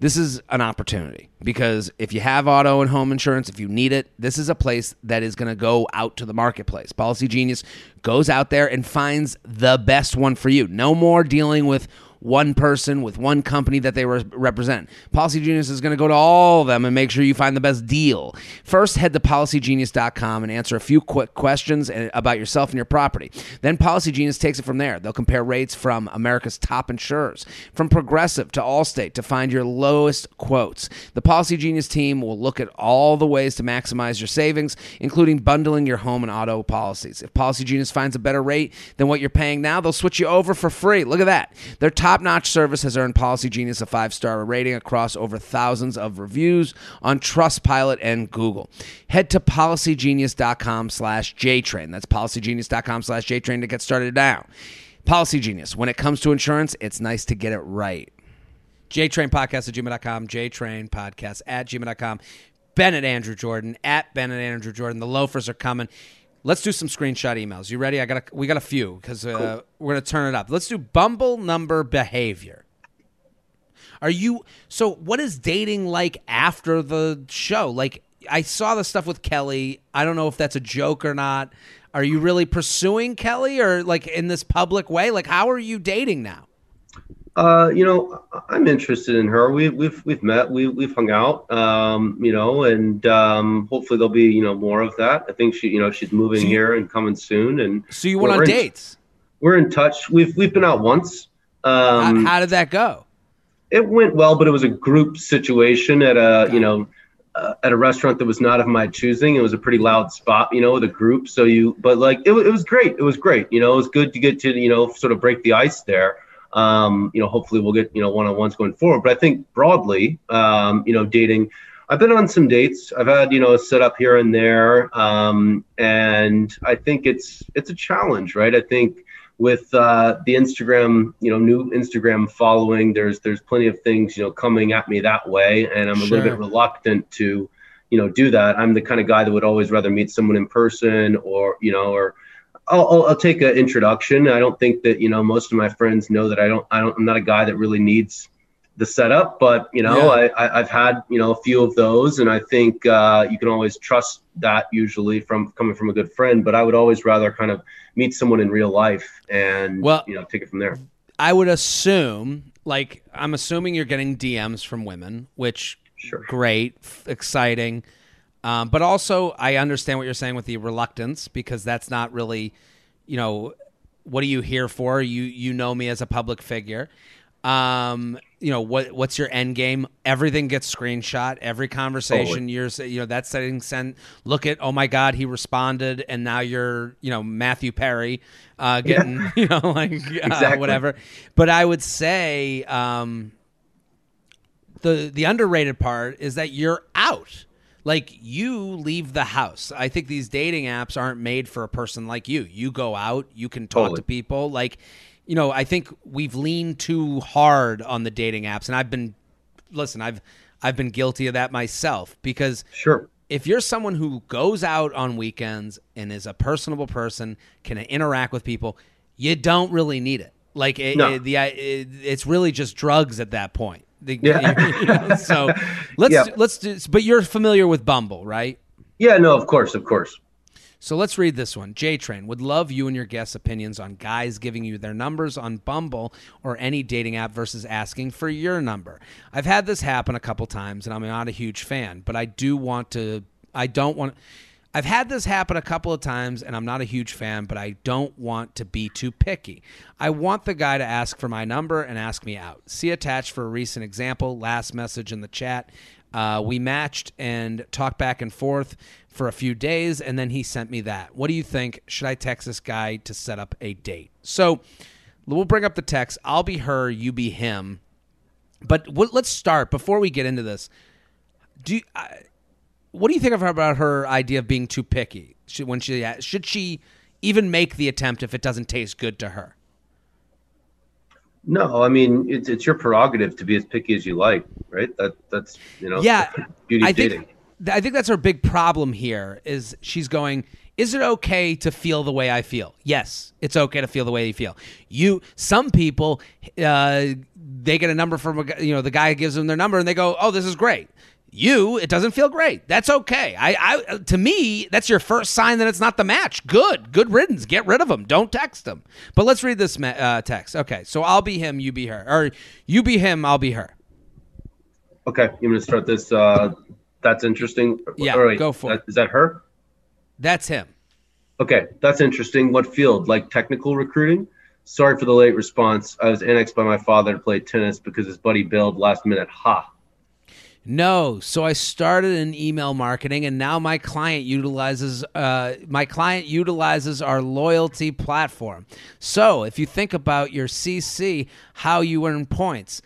This is an opportunity because if you have auto and home insurance, if you need it, this is a place that is going to go out to the marketplace. Policy Genius goes out there and finds the best one for you. No more dealing with one person with one company that they re- represent. Policy Genius is going to go to all of them and make sure you find the best deal. First, head to policygenius.com and answer a few quick questions about yourself and your property. Then Policy Genius takes it from there. They'll compare rates from America's top insurers, from Progressive to Allstate to find your lowest quotes. The Policy Genius team will look at all the ways to maximize your savings, including bundling your home and auto policies. If Policy Genius finds a better rate than what you're paying now, they'll switch you over for free. Look at that. Their top notch service has earned Policy Genius a five star rating across over thousands of reviews on Trustpilot and Google. Head to policygenius.com slash JTrain. That's policygenius.com slash JTrain to get started now. Policy Genius. When it comes to insurance, it's nice to get it right. JTrain Podcast at gmail.com, JTrain Podcast at gmail.com. Bennett Andrew Jordan, at Bennett Andrew Jordan. The loafers are coming. Let's do some screenshot emails. You ready? I got a, we got a few because uh, we're gonna turn it up. Let's do Bumble number behavior. Are you so? What is dating like after the show? Like I saw the stuff with Kelley. I don't know if that's a joke or not. Are you really pursuing Kelley or like in this public way? Like how are you dating now? Uh, you know, I'm interested in her. We, we've we've met, we we've hung out, um, you know, and um, hopefully there'll be you know more of that. I think she, you know, she's moving So you- here and coming soon, and So you went on in- dates. we're in touch. We've we've been out once. Um, how, how did that go? it went well, but it was a group situation at a you know uh, at a restaurant that was not of my choosing. It was a pretty loud spot, you know, with a group. So you, but like it, it was great. It was great. You know, it was good to get to you know sort of break the ice there. Um, you know, hopefully we'll get you know one on ones going forward. But I think broadly, um, you know, dating. I've been on some dates. I've had you know a set up here and there, um, and I think it's it's a challenge, right? I think with uh, the Instagram, you know, new Instagram following, there's there's plenty of things you know coming at me that way, and I'm a Sure. little bit reluctant to, you know, do that. I'm the kind of guy that would always rather meet someone in person, or you know, or I'll, I'll, I'll take an introduction. I don't think that you know most of my friends know that I don't I don't I'm not a guy that really needs the setup, but you know Yeah. I, I I've had you know a few of those, and I think uh, you can always trust that usually from coming from a good friend. But I would always rather kind of meet someone in real life and Well- you know take it from there. I would assume, like, I'm assuming you're getting DMs from women, which Sure. great, f- exciting. Um, but also, I understand what you're saying with the reluctance because that's not really, you know, what are you here for? You you know me as a public figure. Um, you know what what's your end game? Everything gets screenshot. Every conversation Totally. you're you know that's setting send. Look at oh my god he responded and now you're you know Matthew Perry, uh, getting you know like uh, Exactly. whatever. But I would say um, the the underrated part is that you're out. Like you leave the house. I think these dating apps aren't made for a person like you. You go out, you can talk Totally. to people. Like, you know, I think we've leaned too hard on the dating apps and I've been listen, I've I've been guilty of that myself because Sure. if you're someone who goes out on weekends and is a personable person, can interact with people, you don't really need it. Like it, No. it- the it, it's really just drugs at that point. Yeah. you know, so let's Yeah. let's do, but you're familiar with Bumble, right? Yeah. No. Of course. Of course. So let's read this one. J Train would love you and your guests' opinions on guys giving you their numbers on Bumble or any dating app versus asking for your number. I've had this happen a couple times and I'm not a huge fan, but I do want to I don't want I've had this happen a couple of times and I'm not a huge fan, but I don't want to be too picky. I want the guy to ask for my number and ask me out. See attached for a recent example, last message in the chat. Uh, we matched and talked back and forth for a few days, and then he sent me that. What do you think? Should I text this guy to set up a date? So we'll bring up the text. I'll be her, you be him. But let's start before we get into this. Do you, I, what do you think of her about her idea of being too picky? Should, when she should she even make the attempt if it doesn't taste good to her? No, I mean it's it's your prerogative to be as picky as you like, right? That that's you know Yeah, beauty I dating. think I think that's her big problem here. Is she's going? Is it okay to feel the way I feel? Yes, it's okay to feel the way you feel. You, some people, uh, they get a number from a, you know the guy gives them their number and they go, "Oh, this is great." You, it doesn't feel great. That's okay. I, I, to me, that's your first sign that it's not the match. Good, good riddance. Get rid of them. Don't text them. But let's read this ma- uh, text. Okay, so I'll be him, you be her, or you be him, I'll be her. Okay, you want to start this? Uh, that's interesting. Yeah, right, go for that- it. Is that her? That's him. Okay, that's interesting. What field? Like technical recruiting? Sorry for the late response. I was annexed by my father to play tennis because his buddy bailed last minute. Ha. No, so I started in email marketing, and now my client utilizes uh, my client utilizes our loyalty platform. So if you think about your CC, how you earn points,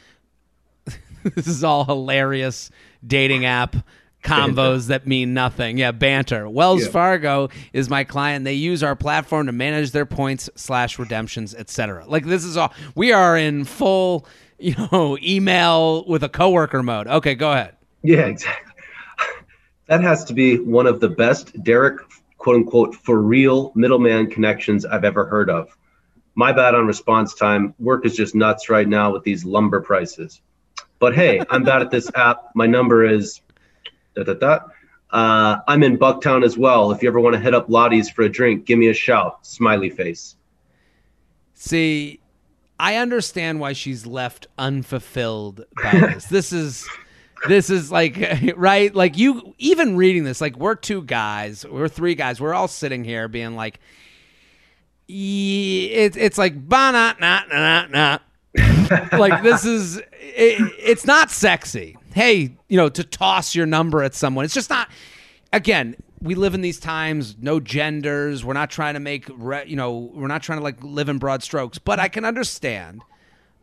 this is all hilarious dating app combos that mean nothing. Yeah, banter. Wells Yeah. Fargo is my client. They use our platform to manage their points slash redemptions, etc. Like this is all. We are in full, you know, email with a coworker mode. Okay, go ahead. Yeah, exactly. That has to be one of the best Derek, quote unquote, for real middleman connections I've ever heard of. My bad on response time. Work is just nuts right now with these lumber prices. But hey, I'm bad at this app. My number is da da da. Uh, I'm in Bucktown as well. If you ever want to hit up Lottie's for a drink, give me a shout. Smiley face. See, I understand why she's left unfulfilled by this. this is this is like right? Like you even reading this like we're two guys we're three guys we're all sitting here being like "Ye- it's it's like ba na na na na like this is it, it's not sexy. Hey you know to toss your number at someone it's just not again we live in these times no genders we're not trying to make re, you know we're not trying to like live in broad strokes. But i can understand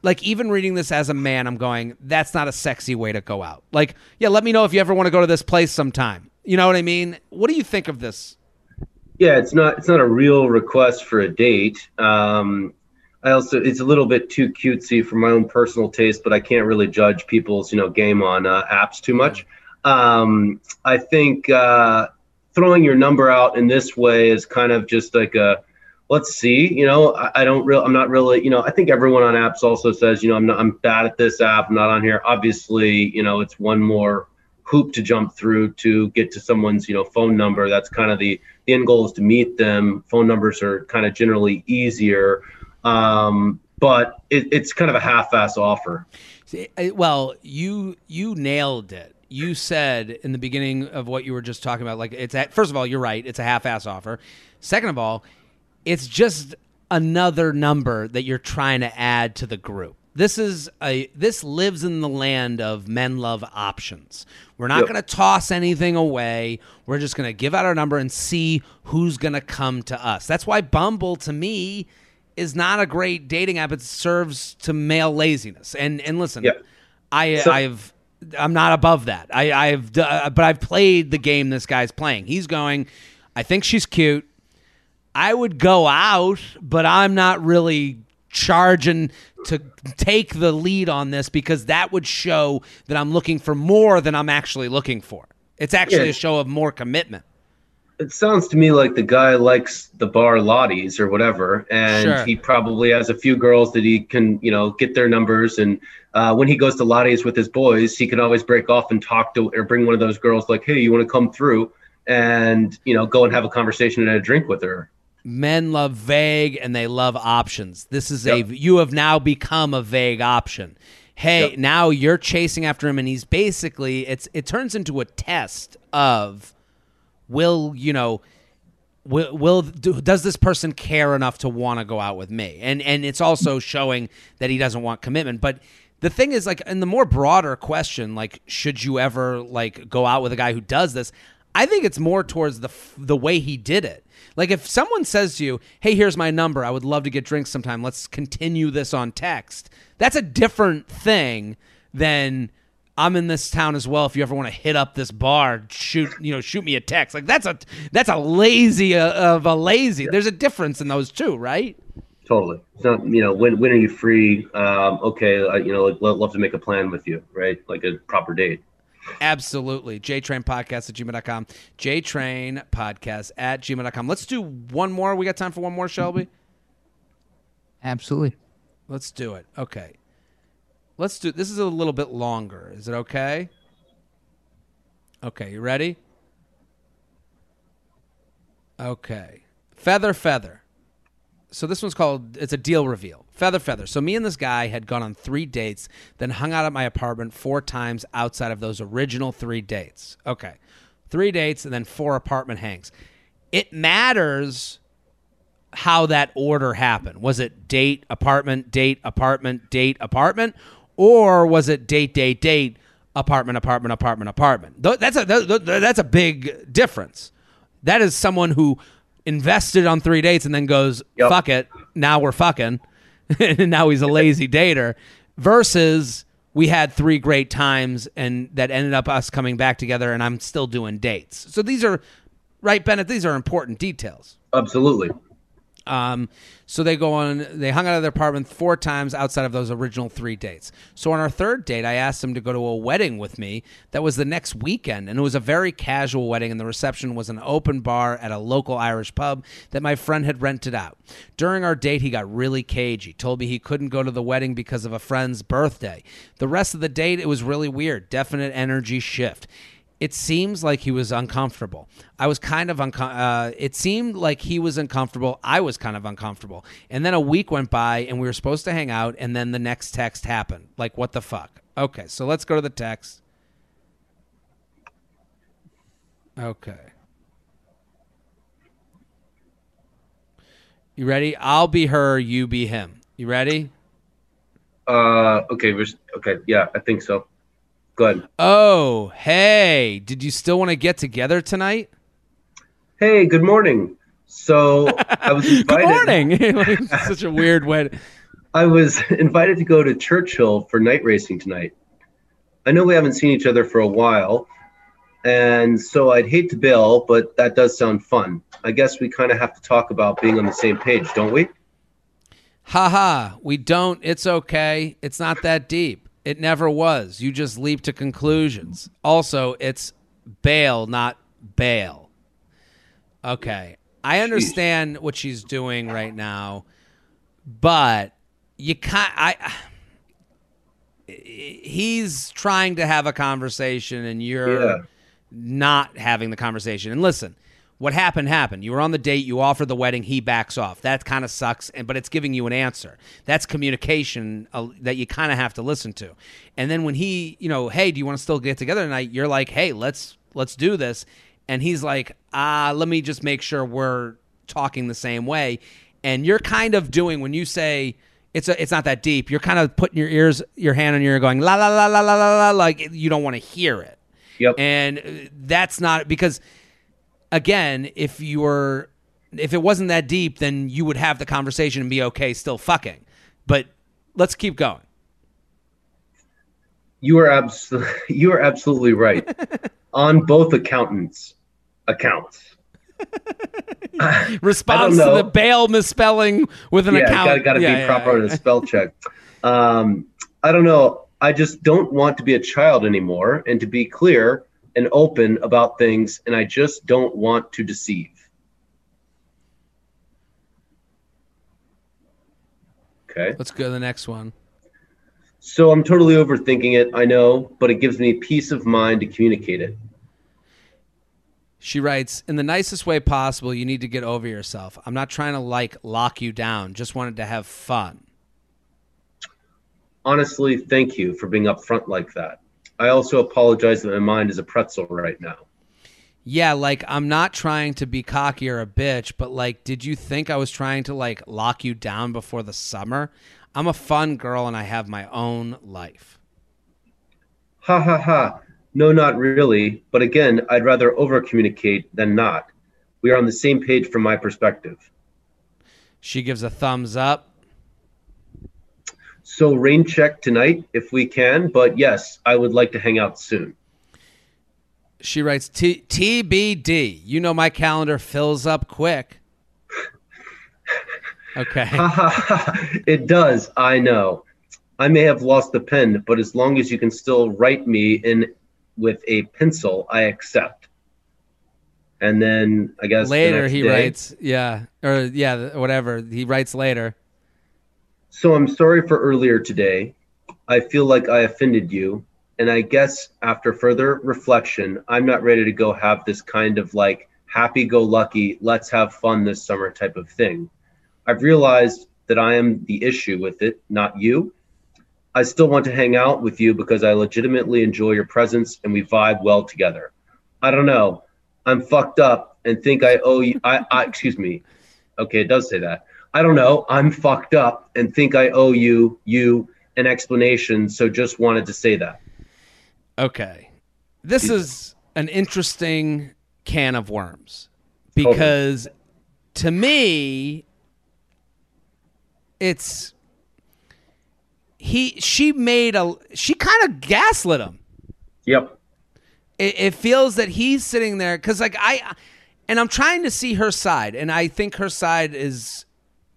like even reading this as a man i'm going that's not a sexy way to go out. Like yeah let me know if you ever want to go to this place sometime. You know what i mean? What do you think of this? Yeah, it's not it's not a real request for a date. Um, I also it's a little bit too cutesy for my own personal taste, but I can't really judge people's you know game on uh, apps too much. Um, I think uh, throwing your number out in this way is kind of just like a let's see. You know, I, I don't real. I'm not really. You know, I think everyone on apps also says, you know, I'm not. I'm bad at this app. I'm not on here. Obviously, you know, it's one more hoop to jump through to get to someone's you know phone number. That's kind of the the end goal is to meet them. Phone numbers are kind of generally easier, um, but it, it's kind of a half-ass offer. See, Well, you you nailed it. You said in the beginning of what you were just talking about, like it's at, first of all, you're right. It's a half-ass offer. Second of all, it's just another number that you're trying to add to the group. This is a this lives in the land of men love options. We're not Yep. going to toss anything away. We're just going to give out our number and see who's going to come to us. That's why Bumble to me is not a great dating app. It serves to male laziness. And and listen, Yep. I So- I've I'm not above that. I I've uh, but I've played the game this guy's playing. He's going. I think she's cute. I would go out, but I'm not really charging to take the lead on this because that would show that I'm looking for more than I'm actually looking for. It's actually Yeah. a show of more commitment. It sounds to me like the guy likes the bar Lottie's or whatever, and Sure. he probably has a few girls that he can, you know, get their numbers. And uh, when he goes to Lottie's with his boys, he can always break off and talk to or bring one of those girls, like, "Hey, you want to come through?" and you know, go and have a conversation and a drink with her. Men love vague and they love options. This is Yep. a you have now become a vague option. Hey, Yep. now you're chasing after him and he's basically it's it turns into a test of will, you know, will, will do, does this person care enough to want to go out with me? And and it's also showing that he doesn't want commitment, but the thing is like in the more broader question like should you ever like go out with a guy who does this i think it's more towards the the way he did it. Like if someone says to you hey here's my number. I would love to get drinks sometime. Let's continue this on text. That's a different thing than i'm in this town as well if you ever want to hit up this bar shoot you know shoot me a text like that's a that's a lazy uh, of a lazy there's a difference in those two right Totally. It's not, you know, when when are you free? Um, okay, I, you know, like, lo- love to make a plan with you, right? Like a proper date. Absolutely. JTrain Podcast at gmail.com. JTrain Podcast at gmail.com. Let's do one more. We got time for one more, Shelby? Absolutely. Let's do it. Okay. Let's do this is a little bit longer. Is it okay? Okay, you ready? Okay. Feather feather. So this one's called it's a deal reveal. Feather feather. So me and this guy had gone on 3 dates, then hung out at my apartment 4 times outside of those original 3 dates. Okay. 3 dates and then 4 apartment hangs. It matters how that order happened. Was it date, apartment, date, apartment, date, apartment, or was it date, date, date, apartment, apartment, apartment, apartment? That's a th- th- that's a big difference. That is someone who invested on three dates and then goes, Yep. "Fuck it, now we're fucking," and now he's a lazy dater. Versus we had three great times and that ended up us coming back together, and I'm still doing dates. So these are right, Bennett. These are important details. Absolutely. Um, so they go on. They hung out of their apartment four times outside of those original three dates. So on our third date, I asked him to go to a wedding with me. That was the next weekend, and it was a very casual wedding. And the reception was an open bar at a local Irish pub that my friend had rented out. During our date, he got really cagey. Told me he couldn't go to the wedding because of a friend's birthday. The rest of the date, it was really weird. Definite energy shift it seems like he was uncomfortable. I was kind of uncom- uh, it seemed like he was uncomfortable. I was kind of uncomfortable. And then a week went by and we were supposed to hang out and then the next text happened. Like what the fuck? Okay, so let's go to the text. Okay. You ready? I'll be her, you be him. You ready? Uh, okay. Okay. Yeah, I think so. Go ahead. Oh, hey, did you still want to get together tonight? Hey, good morning. So I was Good invited. morning. Such a weird way. to- I was invited to go to Churchill for night racing tonight. I know we haven't seen each other for a while, and so I'd hate to bail, but that does sound fun. I guess we kind of have to talk about being on the same page, don't we? Haha, we don't. It's okay. It's not that deep. It never was. You just leap to conclusions. Also, it's bail, not bail. Okay. I understand what she's doing right now, but you can't. I. He's trying to have a conversation, and you're Yeah. not having the conversation. And listen, what happened happened. You were on the date. You offered the wedding. He backs off. That kind of sucks. And but it's giving you an answer. That's communication uh, that you kind of have to listen to. And then when he, you know, hey, do you want to still get together tonight? You're like, hey, let's let's do this. And he's like, ah, let me just make sure we're talking the same way. And you're kind of doing when you say it's a, it's not that deep. You're kind of putting your ears, your hand on your ear, going la la la la la la la, like you don't want to hear it. Yep. And uh, that's not because again, if you were if it wasn't that deep, then you would have the conversation and be okay still fucking. But let's keep going. You are absolutely you are absolutely right on both accountants accounts. Response to the bail misspelling with an yeah, account. gotta gotta Yeah, be yeah, proper in a spell check. Um, I don't know. I just don't want to be a child anymore, and to be clear and open about things, and I just don't want to deceive. Okay. Let's go to the next one. So I'm totally overthinking it, I know, but it gives me peace of mind to communicate it. She writes, in the nicest way possible, you need to get over yourself. I'm not trying to like lock you down, just wanted to have fun. Honestly, thank you for being upfront like that. I also apologize that my mind is a pretzel right now. Yeah, like I'm not trying to be cocky or a bitch, but like, did you think I was trying to like lock you down before the summer? I'm a fun girl and I have my own life. Ha ha ha. No, not really. But again, I'd rather over communicate than not. We are on the same page from my perspective. She gives a thumbs up. So, rain check tonight if we can. But yes, I would like to hang out soon. She writes T- TBD. You know my calendar fills up quick. Okay. It does. I know. I may have lost the pen, but as long as you can still write me in with a pencil, I accept. And then I guess the later next he day- writes, yeah, or yeah, whatever. He writes later. So I'm sorry for earlier today. I feel like I offended you. And I guess after further reflection, I'm not ready to go have this kind of like happy go lucky, let's have fun this summer type of thing. I've realized that I am the issue with it, not you. I still want to hang out with you because I legitimately enjoy your presence and we vibe well together. I don't know. I'm fucked up and think I owe you. I, I excuse me. Okay, it does say that. I don't know. I'm fucked up and think I owe you you an explanation. So just wanted to say that. Okay. This is an interesting can of worms because to me it's he she made a she kind of gaslit him. Yep. It, it feels that he's sitting there cuz like I and I'm trying to see her side and I think her side is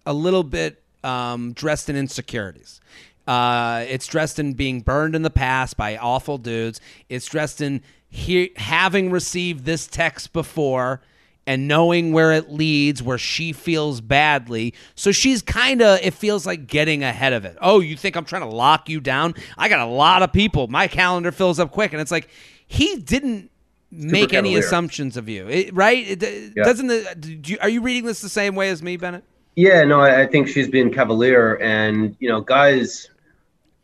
a little bit um, dressed in insecurities. Uh, it's dressed in being burned in the past by awful dudes. It's dressed in he- having received this text before and knowing where it leads, where she feels badly. So she's kind of, it feels like getting ahead of it. Oh, you think I'm trying to lock you down? I got a lot of people. My calendar fills up quick. And it's like, he didn't make any assumptions of you, it, right? It, Yeah. Doesn't the, do you, are you reading this the same way as me, Bennett? Yeah, no, I, I think she's being cavalier, and you know, guys,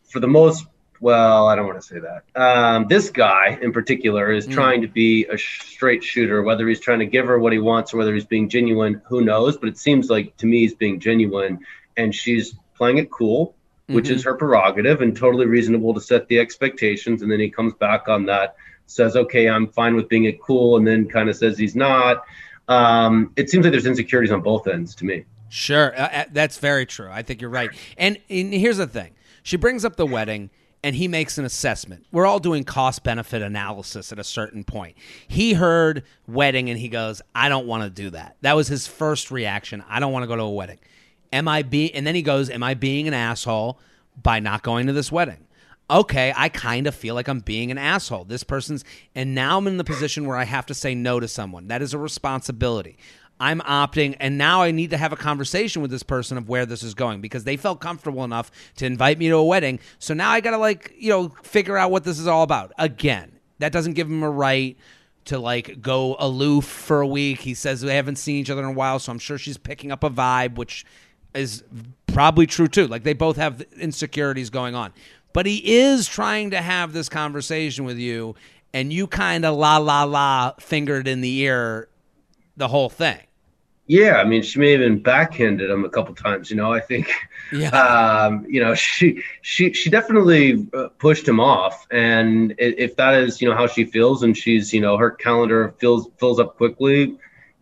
for the most, well, I don't want to say that. Um, this guy in particular is trying to be a sh- straight shooter. Whether he's trying to give her what he wants or whether he's being genuine, who knows? But it seems like to me he's being genuine, and she's playing it cool, which is her prerogative and totally reasonable to set the expectations. And then he comes back on that, says, "Okay, I'm fine with being it cool," and then kind of says he's not. Um, it seems like there's insecurities on both ends to me. Sure, uh, uh, that's very true. I think you're right. And, and here's the thing: she brings up the wedding, and he makes an assessment. We're all doing cost benefit analysis at a certain point. He heard wedding, and he goes, "I don't want to do that." That was his first reaction. I don't want to go to a wedding. Am I be? And then he goes, "Am I being an asshole by not going to this wedding?" okay, I kind of feel like I'm being an asshole. This person's, and now I'm in the position where I have to say no to someone. That is a responsibility. I'm opting, and now I need to have a conversation with this person of where this is going because they felt comfortable enough to invite me to a wedding. So now I got to, like, you know, figure out what this is all about. Again, that doesn't give him a right to, like, go aloof for a week. He says they haven't seen each other in a while, so I'm sure she's picking up a vibe, which is probably true too. Like, they both have insecurities going on. But he is trying to have this conversation with you, and you kind of la la la fingered in the ear the whole thing. Yeah, I mean, she may have even backhanded him a couple times. You know, I think, Yeah. um, you know, she she she definitely uh, pushed him off, and if that is you know how she feels, and she's you know her calendar fills fills up quickly,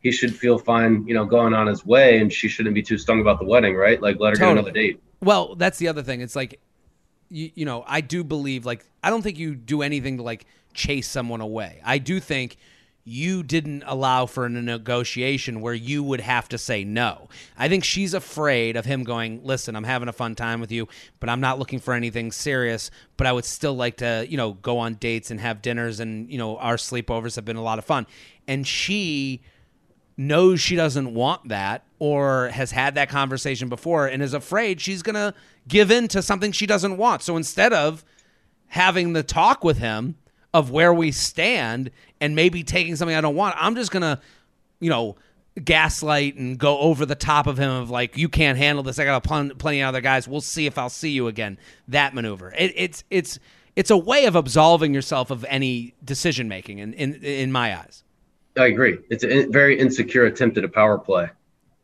he should feel fine, you know, going on his way, and she shouldn't be too stung about the wedding, right? Like, let her Totally. get another date. Well, that's the other thing. It's like, you, you know, I do believe, like, I don't think you do anything to, like, chase someone away. I do think you didn't allow for a negotiation where you would have to say no. I think she's afraid of him going, listen, I'm having a fun time with you, but I'm not looking for anything serious, but I would still like to, you know, go on dates and have dinners and, you know, our sleepovers have been a lot of fun. And she knows she doesn't want that or has had that conversation before and is afraid she's going to give in to something she doesn't want. So instead of having the talk with him of where we stand and maybe taking something I don't want, I'm just going to, you know, gaslight and go over the top of him of like, you can't handle this. I got plen- plenty of other guys. We'll see if I'll see you again. That maneuver. It, it's, it's, it's a way of absolving yourself of any decision making in, in, in my eyes. I agree. It's a very insecure attempt at a power play.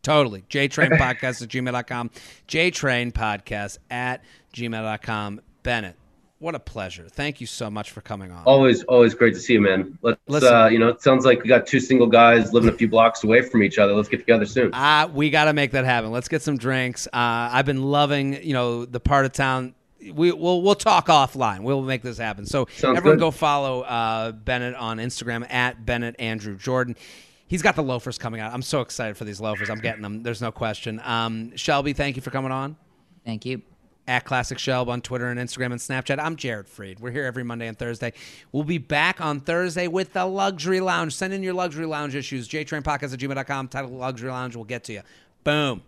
Totally. JTrain Podcast at gmail.com. JTrain Podcast at gmail.com. Bennett, what a pleasure. Thank you so much for coming on. Always, always great to see you, man. Let's, Listen. uh, you know, it sounds like we got two single guys living a few blocks away from each other. Let's get together soon. Uh, we got to make that happen. Let's get some drinks. Uh, I've been loving, you know, the part of town. We, we'll we'll talk offline. We'll make this happen. So Sounds everyone good. go follow uh, Bennett on Instagram at Bennett Andrew Jordan. He's got the loafers coming out. I'm so excited for these loafers. I'm getting them. There's no question. Um, Shelby, thank you for coming on. Thank you. At Classic Shelb on Twitter and Instagram and Snapchat. I'm Jared Freid. We're here every Monday and Thursday. We'll be back on Thursday with the Luxury Lounge. Send in your Luxury Lounge issues. JTrainPodcast at gmail.com. Title Luxury Lounge. We'll get to you. Boom.